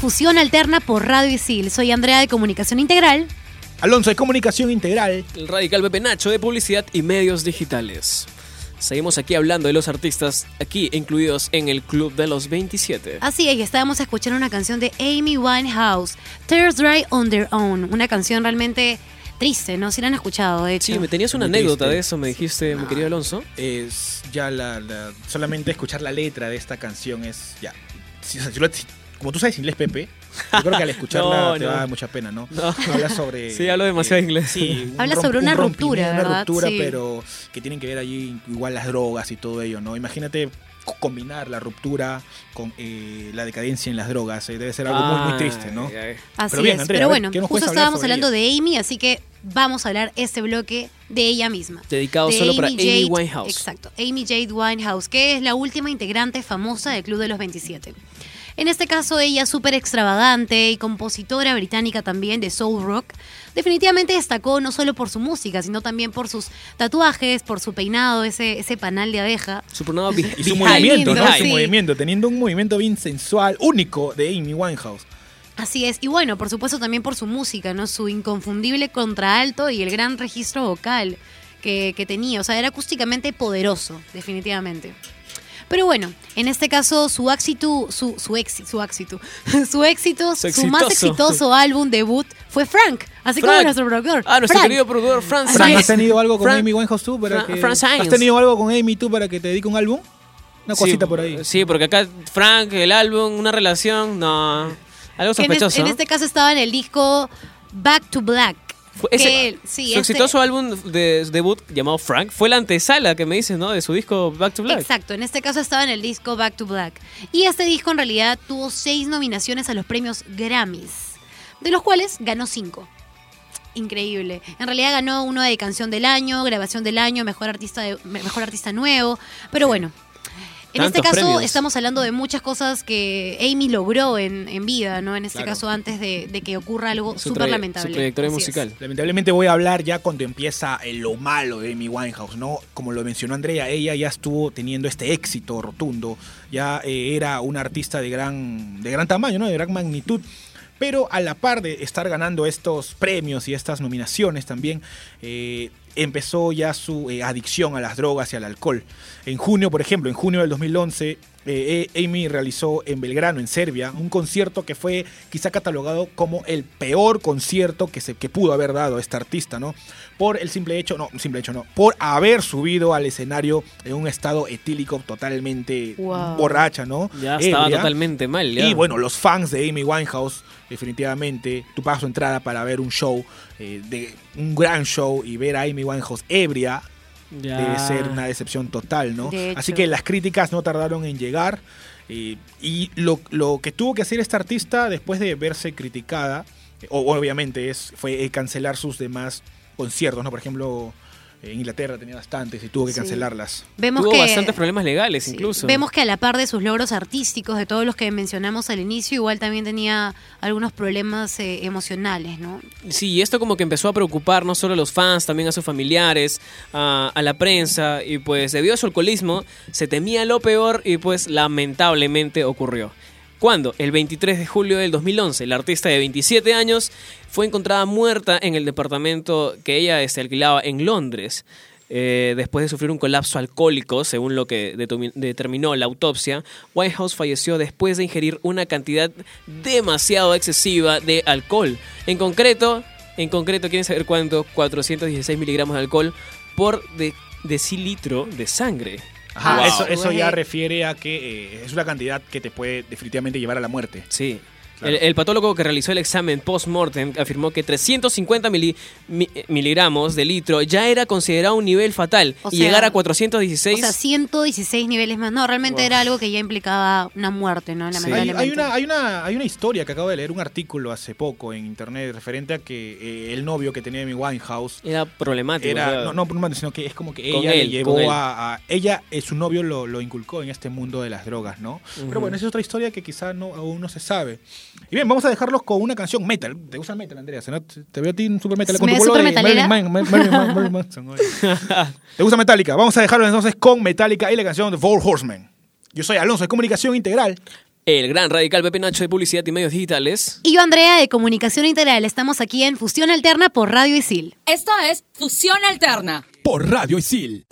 Fusión Alterna por Radio Isil. Soy Andrea de Comunicación Integral. Alonso de Comunicación Integral. El radical Pepe Nacho de Publicidad y Medios Digitales. Seguimos aquí hablando de los artistas aquí incluidos en el Club de los 27. Así es, y estábamos escuchando una canción de Amy Winehouse, Tears Dry on Their Own. Una canción realmente triste, ¿no? Si la han escuchado, de hecho. Sí, me tenías una Muy anécdota triste. de eso, me dijiste, mi querido Alonso. Es ya la, la- solamente escuchar la letra de esta canción es ya. Si- si- como tú sabes inglés, Pepe, yo creo que al escucharla No, te no. va a dar mucha pena, ¿no? No. Habla sobre. Sí, hablo demasiado inglés. Sí, un Habla romp- sobre una un ruptura, rompimiento, Una ¿verdad? ruptura, Sí. pero que tienen que ver allí igual las drogas y todo ello, ¿no? Imagínate co- combinar la ruptura con eh, la decadencia en las drogas. eh, debe ser algo muy, muy triste, ¿no? Así Pero bien, es. Andrea, Pero ver, bueno, ¿qué nos justo estábamos hablando ella? de Amy, así que vamos a hablar este bloque de ella misma. Dedicado De solo para Amy Jade- Winehouse. Exacto, Amy Jade Winehouse, que es la última integrante famosa del Club de los 27. En este caso, ella súper extravagante y compositora británica también de soul rock, definitivamente destacó no solo por su música, sino también por sus tatuajes, por su peinado, ese, ese panal de abeja. Su pronado be- Y su movimiento, ¿no? behind. Su sí. movimiento, teniendo un movimiento bien sensual, único de Amy Winehouse. Así es, y bueno, por supuesto también por su música, ¿no? Su inconfundible contraalto y el gran registro vocal que, que tenía. O sea, era acústicamente poderoso, definitivamente. Pero bueno, en este caso su éxito, su, su éxito, su éxito, su éxito, Su su, más exitoso. álbum debut fue Frank, así como Frank. nuestro productor. Ah, nuestro Frank. querido productor Franz Fran, Sainz. ¿has tenido algo con Fran- Amy Winehouse tú para que. ¿Has tenido algo con Amy tú para que te dedique un álbum? Una Sí, cosita por ahí. Sí, porque acá Frank, el álbum, una relación, no. Algo Que en, es- sospechoso. en este caso estaba en el disco Back to Black. Fue ese- él- sí, su este- exitoso álbum de debut llamado Frank fue la antesala que me dices, ¿no? De su disco Back to Black. Exacto, en este caso estaba en el disco Back to Black. Y este disco en realidad tuvo seis nominaciones a los premios Grammys, de los cuales ganó cinco. Increíble. En realidad ganó uno de canción del año, grabación del año, mejor artista de- mejor artista nuevo. Pero bueno. En este caso premios. estamos hablando de muchas cosas que Amy logró en, en vida, ¿no? En este Claro. caso antes de, de que ocurra algo súper lamentable. Su trayectoria Así es. musical. Lamentablemente voy a hablar ya cuando empieza eh, lo malo de Amy Winehouse, ¿no? Como lo mencionó Andrea, ella ya estuvo teniendo este éxito rotundo, ya eh, era una artista de gran, de gran tamaño, ¿no? De gran magnitud. Pero a la par de estar ganando estos premios y estas nominaciones también, eh, empezó ya su eh, adicción a las drogas y al alcohol. En junio, por ejemplo, en junio del 2011, eh, eh, Amy realizó en Belgrano, en Serbia, un concierto que fue quizá catalogado como el peor concierto que, se, que pudo haber dado esta artista, ¿no? Por el simple hecho, no, simple hecho no, por haber subido al escenario en un estado etílico totalmente Wow. borracha, ¿no? Ya estaba Ebria. totalmente mal. ya. Y bueno, los fans de Amy Winehouse, definitivamente, tú pagas tu entrada para ver un show, eh, de un gran show y ver a Amy Winehouse ebria Ya. debe ser una decepción total, ¿no? De. Así que las críticas no tardaron en llegar. eh, y lo, lo que tuvo que hacer esta artista después de verse criticada, eh, o- obviamente, es, fue eh, cancelar sus demás conciertos, ¿no? Por ejemplo, Inglaterra tenía bastantes y tuvo que Sí. cancelarlas. Vemos Tuvo que bastantes problemas legales Sí. incluso. Vemos que a la par de sus logros artísticos, de todos los que mencionamos al inicio, igual también tenía algunos problemas eh, emocionales, ¿no? Sí, y esto como que empezó a preocupar no solo a los fans, también a sus familiares, a, a la prensa, y pues debido a su alcoholismo se temía lo peor y pues lamentablemente ocurrió. Cuando, el 23 de julio del 2011, la artista de 27 años fue encontrada muerta en el departamento que ella este, alquilaba en Londres. Eh, después de sufrir un colapso alcohólico, según lo que determi- determinó la autopsia, Whitehouse falleció después de ingerir una cantidad demasiado excesiva de alcohol. En concreto, en concreto, ¿quieren saber cuánto? 416 miligramos de alcohol por de- decilitro de sangre. Ajá, Wow. eso, eso ya refiere a que eh, es una cantidad que te puede definitivamente llevar a la muerte. Sí. Claro. El, el patólogo que realizó el examen post-mortem afirmó que 350 mili- mi- miligramos de litro ya era considerado un nivel fatal O y sea, llegar a O 416 sea, 116 niveles más. No, realmente era algo que ya implicaba una muerte, ¿no? Sí. Hay, Lamentablemente. hay una, hay, una, hay una historia que acabo de leer, un artículo hace poco en internet referente a que eh, el novio que tenía Amy Winehouse era problemático. o era, sea, no, no problemático, sino que es como que ella le él, llevó con él. a, a- ella, eh, su novio lo, lo inculcó en este mundo de las drogas, ¿no? Pero Ujú. bueno, esa es otra historia que quizá no, aún no se sabe. Y bien, vamos a dejarlos con una canción metal. ¿Te gusta el metal, Andrea? ¿No? Te veo a ti en super metal con ¿Me tu ves polo de supermetalera? Marilyn Man- Marilyn Man- Marilyn Manson, oye. ¿Te gusta Metallica? Vamos a dejarlo entonces con Metallica y la canción de Four Horsemen. Yo soy Alonso de Comunicación Integral. El gran radical Pepe Nacho de Publicidad y Medios Digitales. Y yo, Andrea, de Comunicación Integral. Estamos aquí en Fusión Alterna por Radio Isil. Esto es Fusión Alterna. Por Radio Isil.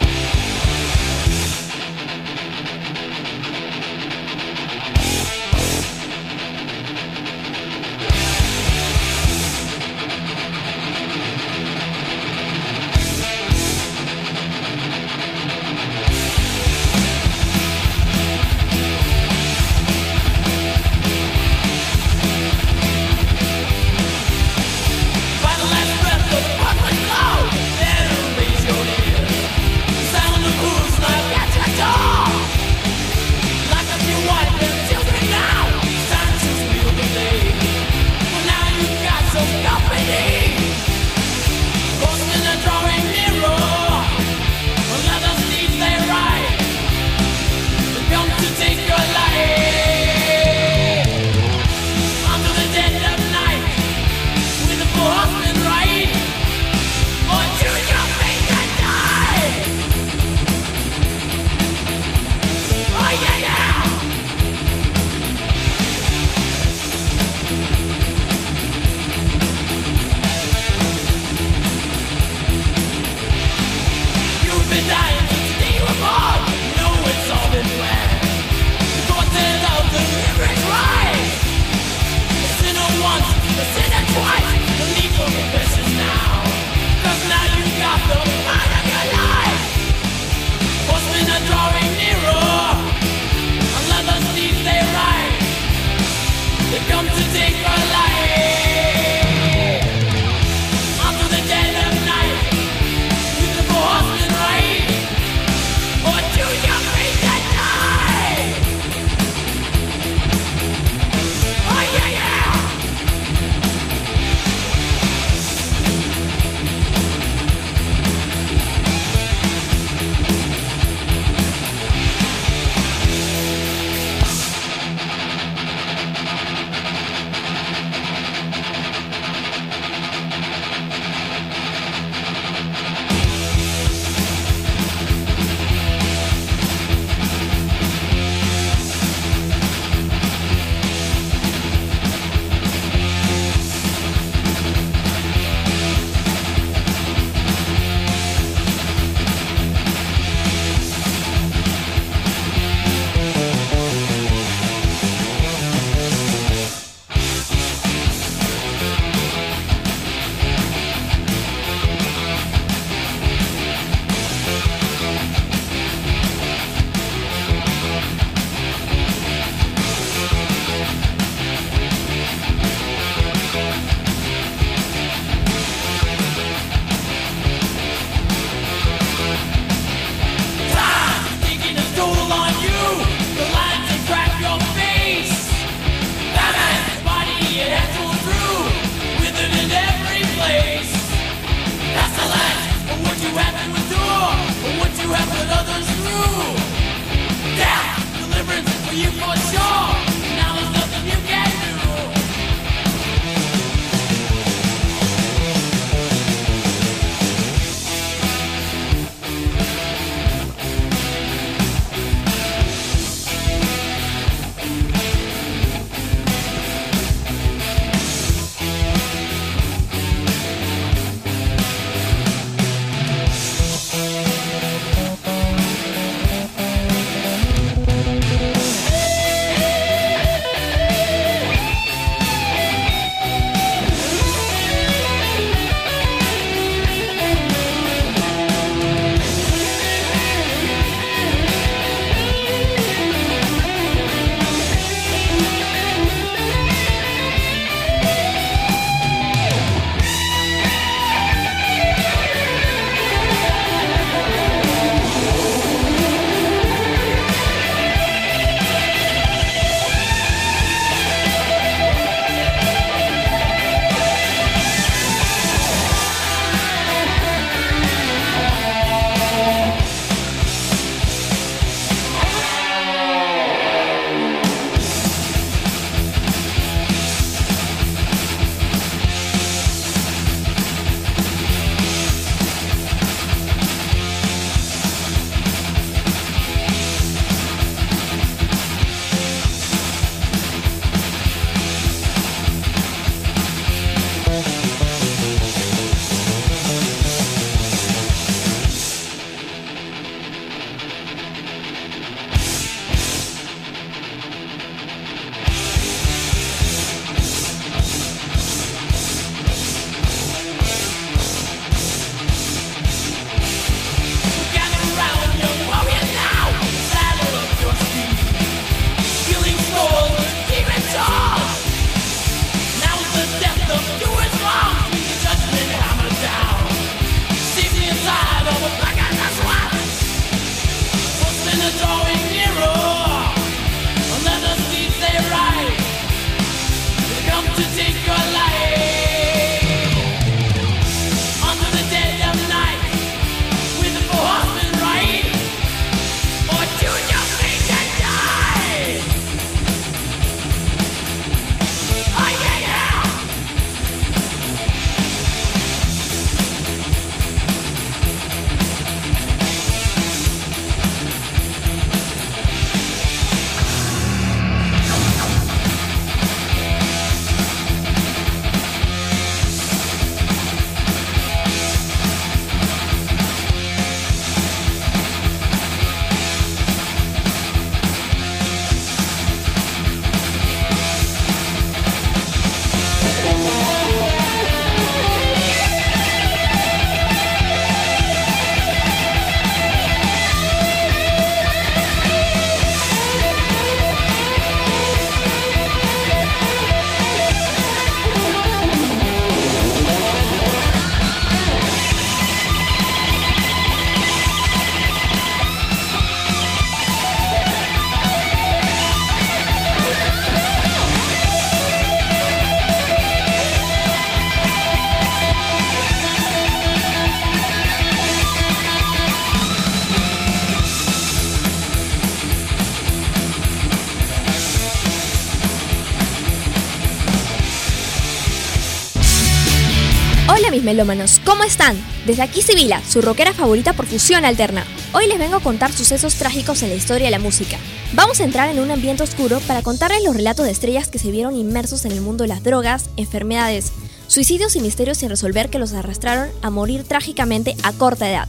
Melómanos, ¿cómo están? Desde aquí Sibila, su rockera favorita por fusión alterna. Hoy les vengo a contar sucesos trágicos en la historia de la música. Vamos a entrar en un ambiente oscuro para contarles los relatos de estrellas que se vieron inmersos en el mundo de las drogas, enfermedades, suicidios y misterios sin resolver que los arrastraron a morir trágicamente a corta edad.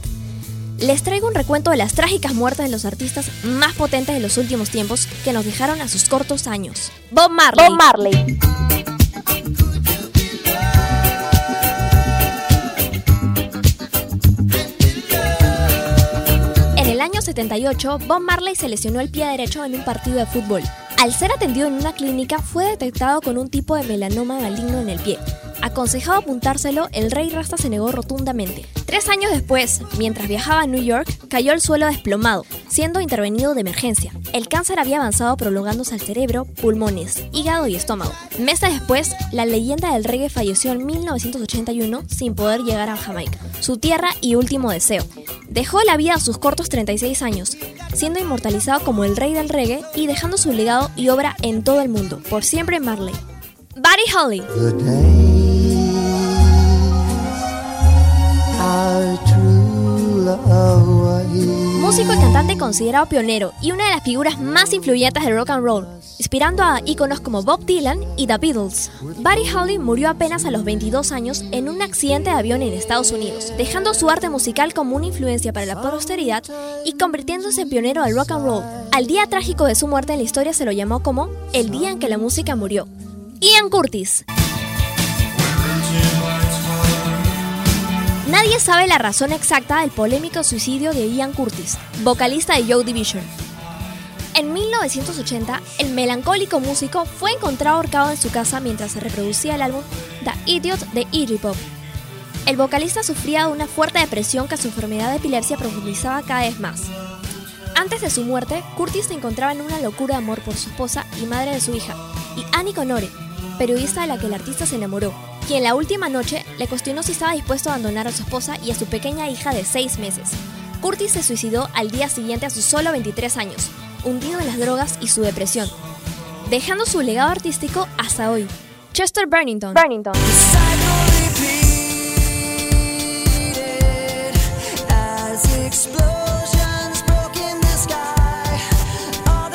Les traigo un recuento de las trágicas muertes de los artistas más potentes de los últimos tiempos que nos dejaron a sus cortos años. Bob Marley. Bob Marley. En 1978, Bob Marley se lesionó el pie derecho en un partido de fútbol. Al ser atendido en una clínica, fue detectado con un tipo de melanoma maligno en el pie. Aconsejado apuntárselo, el rey Rasta se negó rotundamente. Tres años después, mientras viajaba a New York, cayó al suelo desplomado, siendo intervenido de emergencia. El cáncer había avanzado prolongándose al cerebro, pulmones, hígado y estómago. Meses después, la leyenda del reggae falleció en 1981 sin poder llegar a Jamaica, su tierra y último deseo. Dejó la vida a sus cortos 36 años, siendo inmortalizado como el rey del reggae y dejando su legado y obra en todo el mundo, por siempre Marley. Buddy Holly. Músico y cantante considerado pionero y una de las figuras más influyentes del rock and roll, inspirando a íconos como Bob Dylan y The Beatles. Buddy Holly murió apenas a los 22 años en un accidente de avión en Estados Unidos, dejando su arte musical como una influencia para la posteridad y convirtiéndose en pionero del rock and roll. Al día trágico de su muerte en la historia se lo llamó como el día en que la música murió. Ian Curtis. Nadie sabe la razón exacta del polémico suicidio de Ian Curtis, vocalista de Joe Division. En 1980, el melancólico músico fue encontrado ahorcado en su casa mientras se reproducía el álbum The Idiot de Iggy Pop. El vocalista sufría de una fuerte depresión que su enfermedad de epilepsia profundizaba cada vez más. Antes de su muerte, Curtis se encontraba en una locura de amor por su esposa y madre de su hija, y Annie Conore, periodista de la que el artista se enamoró, quien la última noche le cuestionó si estaba dispuesto a abandonar a su esposa y a su pequeña hija de 6 meses. Curtis se suicidó al día siguiente a sus solo 23 años, hundido en las drogas y su depresión, dejando su legado artístico hasta hoy. Chester Bennington. Bennington.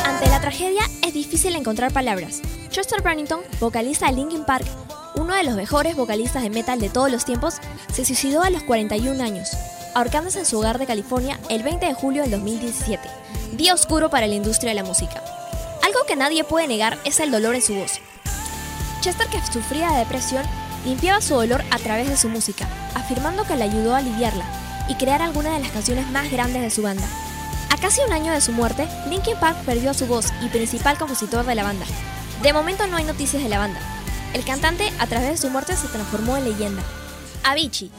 Ante la tragedia es difícil encontrar palabras. Chester Bennington, vocalista de Linkin Park, uno de los mejores vocalistas de metal de todos los tiempos, se suicidó a los 41 años, ahorcándose en su hogar de California el 20 de julio del 2017, día oscuro para la industria de la música. Algo que nadie puede negar es el dolor en su voz. Chester, que sufría de depresión, limpiaba su dolor a través de su música, afirmando que le ayudó a aliviarla y crear algunas de las canciones más grandes de su banda. A casi un año de su muerte, Linkin Park perdió su voz y principal compositor de la banda. De momento no hay noticias de la banda, el cantante, a través de su muerte, se transformó en leyenda. Avicii.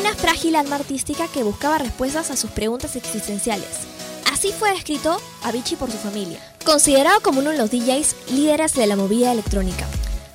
Una frágil alma artística que buscaba respuestas a sus preguntas existenciales. Así fue descrito Avicii por su familia, considerado como uno de los DJs líderes de la movida electrónica.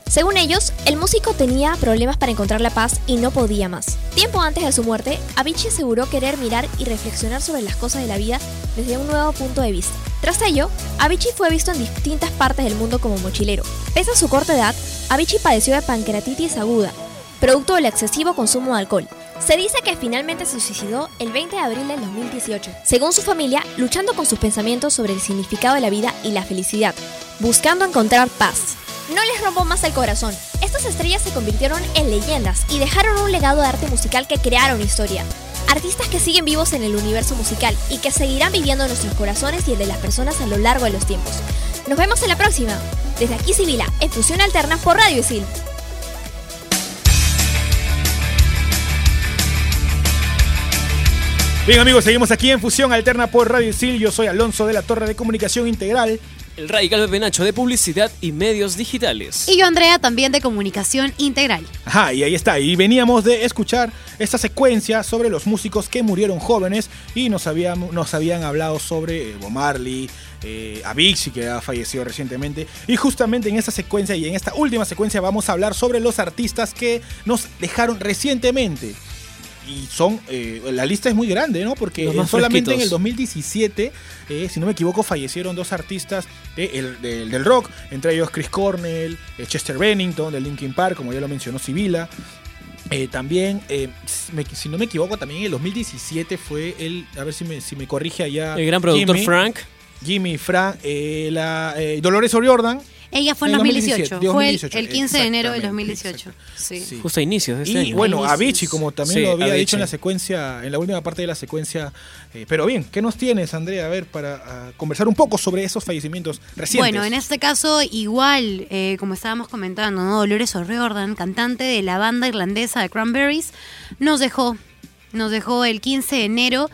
Según ellos, el músico tenía problemas para encontrar la paz y no podía más. Tiempo antes de su muerte, Avicii aseguró querer mirar y reflexionar sobre las cosas de la vida desde un nuevo punto de vista. Tras ello, Avicii fue visto en distintas partes del mundo como mochilero. Pese a su corta edad, Avicii padeció de pancreatitis aguda, producto del excesivo consumo de alcohol. Se dice que finalmente se suicidó el 20 de abril del 2018, según su familia, luchando con sus pensamientos sobre el significado de la vida y la felicidad, buscando encontrar paz. No les rompo más el corazón. Estas estrellas se convirtieron en leyendas y dejaron un legado de arte musical que crearon historia. Artistas que siguen vivos en el universo musical y que seguirán viviendo en nuestros corazones y el de las personas a lo largo de los tiempos. Nos vemos en la próxima. Desde aquí Sibila, en Fusión Alterna por Radio Isil. Bien amigos, seguimos aquí en Fusión Alterna por Radio Isil. Yo soy Alonso de la Torre de Comunicación Integral. El Radical Pepe Nacho de Publicidad y Medios Digitales. Y yo, Andrea, también de Comunicación Integral. Ajá, y ahí está. Y veníamos de escuchar esta secuencia sobre los músicos que murieron jóvenes y nos, habíamos, nos habían hablado sobre eh, Bob Marley, eh, que ha fallecido recientemente. Y justamente en esta secuencia y en esta última secuencia vamos a hablar sobre los artistas que nos dejaron recientemente. Y son, eh, la lista es muy grande, ¿no? Porque solamente en el fresquitos. 2017, eh, si no me equivoco, fallecieron dos artistas de- el- del- del rock, entre ellos Chris Cornell, eh, Chester Bennington de Linkin Park, como ya lo mencionó Sibila. Eh, también, eh, si me- si no me equivoco, también en el 2017 fue el, a ver si me, si me corrige allá. El gran productor Jimmy, Frank. Jimmy, Frank, la, Dolores O'Riordan. Ella fue en En 2018. 2018, Fue el, 2018, el 15 de enero del exactamente, 2018. Sí. Justo a inicios de este Y año. bueno, Avicii, como también Sí, lo había Avicii. dicho en la secuencia, en la última parte de la secuencia. Eh, pero bien, ¿qué nos tienes, Andrea? A ver, para ah, conversar un poco sobre esos fallecimientos recientes. Bueno, en este caso, igual, eh, como estábamos comentando, ¿no? Dolores O'Riordan, cantante de la banda irlandesa de Cranberries, nos dejó. Nos dejó el 15 de enero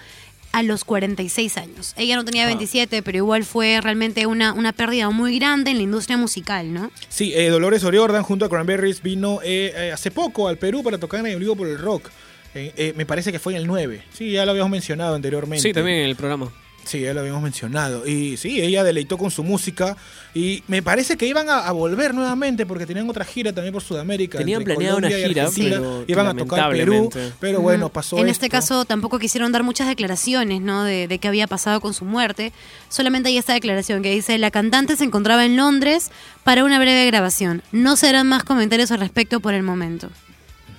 a los 46 años. Ella no tenía 27, pero igual fue realmente una, una pérdida muy grande en la industria musical, ¿no? Sí, eh, Dolores O'Riordan junto a Cranberries vino eh, eh, hace poco al Perú para tocar en el Vivo por el Rock. Eh, eh, me parece que fue en el 9. Sí, ya lo habíamos mencionado anteriormente. Sí, también en el programa. Sí, ya lo habíamos mencionado. Y sí, ella deleitó con su música. Y me parece que iban a, a volver nuevamente porque tenían otra gira también por Sudamérica. Tenían planeada una gira, pero Iban a tocar Perú. Pero bueno, pasó En esto. este caso tampoco quisieron dar muchas declaraciones, ¿no? De, de qué había pasado con su muerte. Solamente hay esta declaración que dice, la cantante se encontraba en Londres para una breve grabación. No serán más comentarios al respecto por el momento.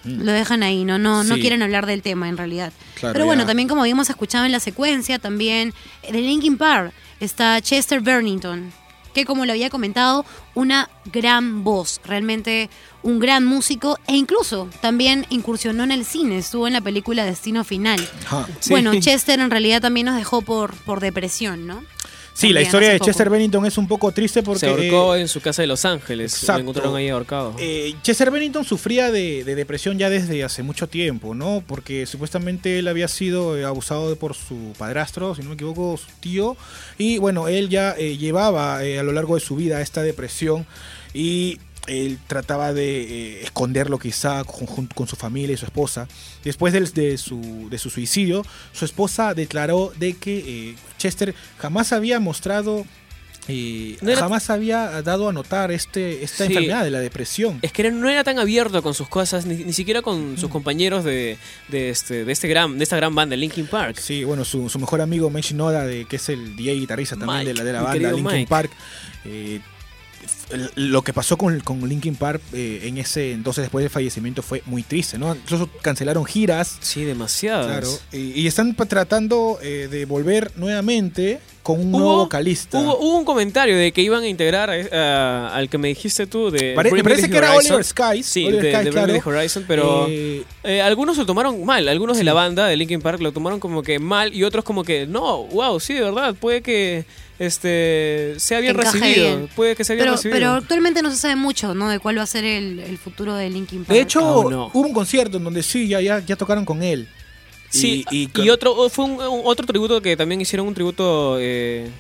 Lo dejan ahí, ¿no? No, no quieren hablar del tema en realidad. Claro, Pero bueno, ya. también como habíamos escuchado en la secuencia, también de Linkin Park está Chester Bennington, que como lo había comentado, una gran voz, realmente un gran músico e incluso también incursionó en el cine, estuvo en la película Destino Final. Ajá. Bueno, Chester en realidad también nos dejó por, por depresión, ¿no? Sí, la historia de poco. Chester Bennington es un poco triste porque... Se ahorcó eh, en su casa de Los Ángeles. exacto. Lo encontraron ahí ahorcado. Eh, Chester Bennington sufría de, de depresión ya desde hace mucho tiempo, ¿no? Porque supuestamente él había sido eh, abusado por su padrastro, si no me equivoco, su tío. Y bueno, él ya eh, llevaba eh, a lo largo de su vida esta depresión y él trataba de eh, esconderlo quizá con, con su familia y su esposa. Después de, su, de su suicidio, su esposa declaró de que eh, Chester jamás había mostrado... eh, No era- jamás había dado a notar este, esta Sí. enfermedad de la depresión. Es que era- no era tan abierto con sus cosas, ni, ni siquiera con sus compañeros de, de este, de, este gran, de esta gran banda, Linkin Park. Sí, bueno, su, su mejor amigo Mike Shinoda, de, que es el DJ guitarrista también Mike, de la, de la banda Linkin Mike. Park. Eh, lo que pasó con, con Linkin Park eh, en ese entonces después del fallecimiento fue muy triste, ¿no? Incluso cancelaron giras. Sí, demasiadas. Claro, y, y están tratando eh, de volver nuevamente con un nuevo vocalista. Hubo, hubo un comentario de que iban a integrar a- a- al que me dijiste tú de Pare- me parece que era. Oliver Skies. Sí, Oliver de, Skies, de claro. Horizon, pero Eh, eh, algunos lo tomaron mal. Algunos de la banda de Linkin Park lo tomaron como que mal y otros como que no, wow, sí, de verdad, puede que este sea bien Encaje recibido. bien. Puede que sea bien Pero, recibido. pero actualmente no se sabe mucho, ¿no? De cuál va a ser el, el futuro de Linkin Park. de hecho, Oh, no. hubo un concierto en donde sí, ya, ya, ya tocaron con él. Sí, y, y- otro fue un, un- otro tributo que también hicieron un tributo, eh,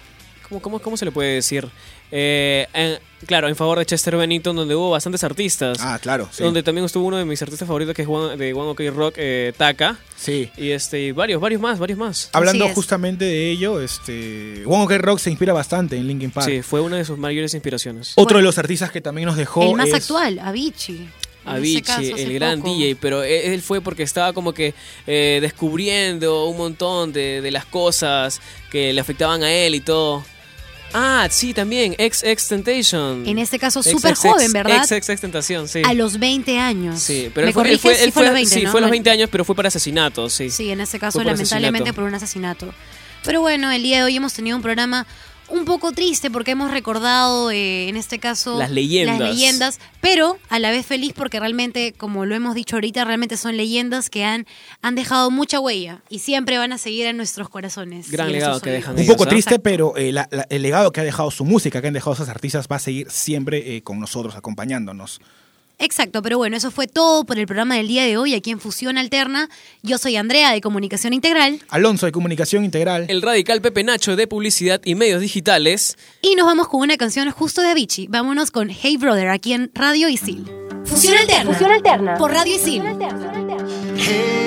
¿cómo, cómo, cómo se le puede decir? Eh, en- claro, en favor de Chester Bennington, donde hubo bastantes artistas. Ah, claro. sí. Donde también estuvo uno de mis artistas favoritos, que es Juan, de One OK Rock, eh, Taka. Sí. Y este, y varios, varios más, varios más. Hablando justamente de ello, este, One Ok Rock se inspira bastante en Linkin Park. Sí, fue una de sus mayores inspiraciones. Otro de los artistas que también nos dejó el más es- actual, Avicii. Avicii, caso, el gran poco. DJ, pero e- él fue porque estaba como que eh, descubriendo un montón de, de las cosas que le afectaban a él y todo. Ah, sí, también, ex ex Temptation. En este caso, súper joven, ¿verdad? Ex ex ex Tentación, sí. A los 20 años. Sí, pero ¿Me él fue, él fue, él sí, fue a los 20, sí, ¿no? fue a los 20 años, pero fue para asesinato, sí. Sí, en ese caso, por lamentablemente asesinato. por un asesinato. Pero bueno, el día de hoy hemos tenido un programa un poco triste porque hemos recordado, eh, en este caso, Las leyendas. las leyendas, pero a la vez feliz porque realmente, como lo hemos dicho ahorita, realmente son leyendas que han, han dejado mucha huella y siempre van a seguir en nuestros corazones. Gran legado que dejan Un ellos, poco ¿ah? triste, pero eh, la- la- el legado que ha dejado su música, que han dejado esos artistas, va a seguir siempre eh, con nosotros, acompañándonos. Exacto, pero bueno, eso fue todo por el programa del día de hoy aquí en Fusión Alterna. Yo soy Andrea de Comunicación Integral Alonso de Comunicación Integral. El radical Pepe Nacho de Publicidad y Medios Digitales. y nos vamos con una canción justo de Avicii. Vámonos con Hey Brother aquí en Radio Isil. Fusión Alterna. Fusión Alterna. Por Radio Isil.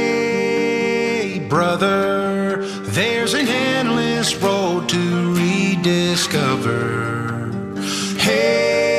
Hey, brother, there's an endless road to rediscover. Hey,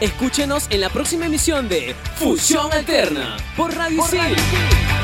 Escúchenos en la próxima emisión de Fusión Alterna por Radio Isil.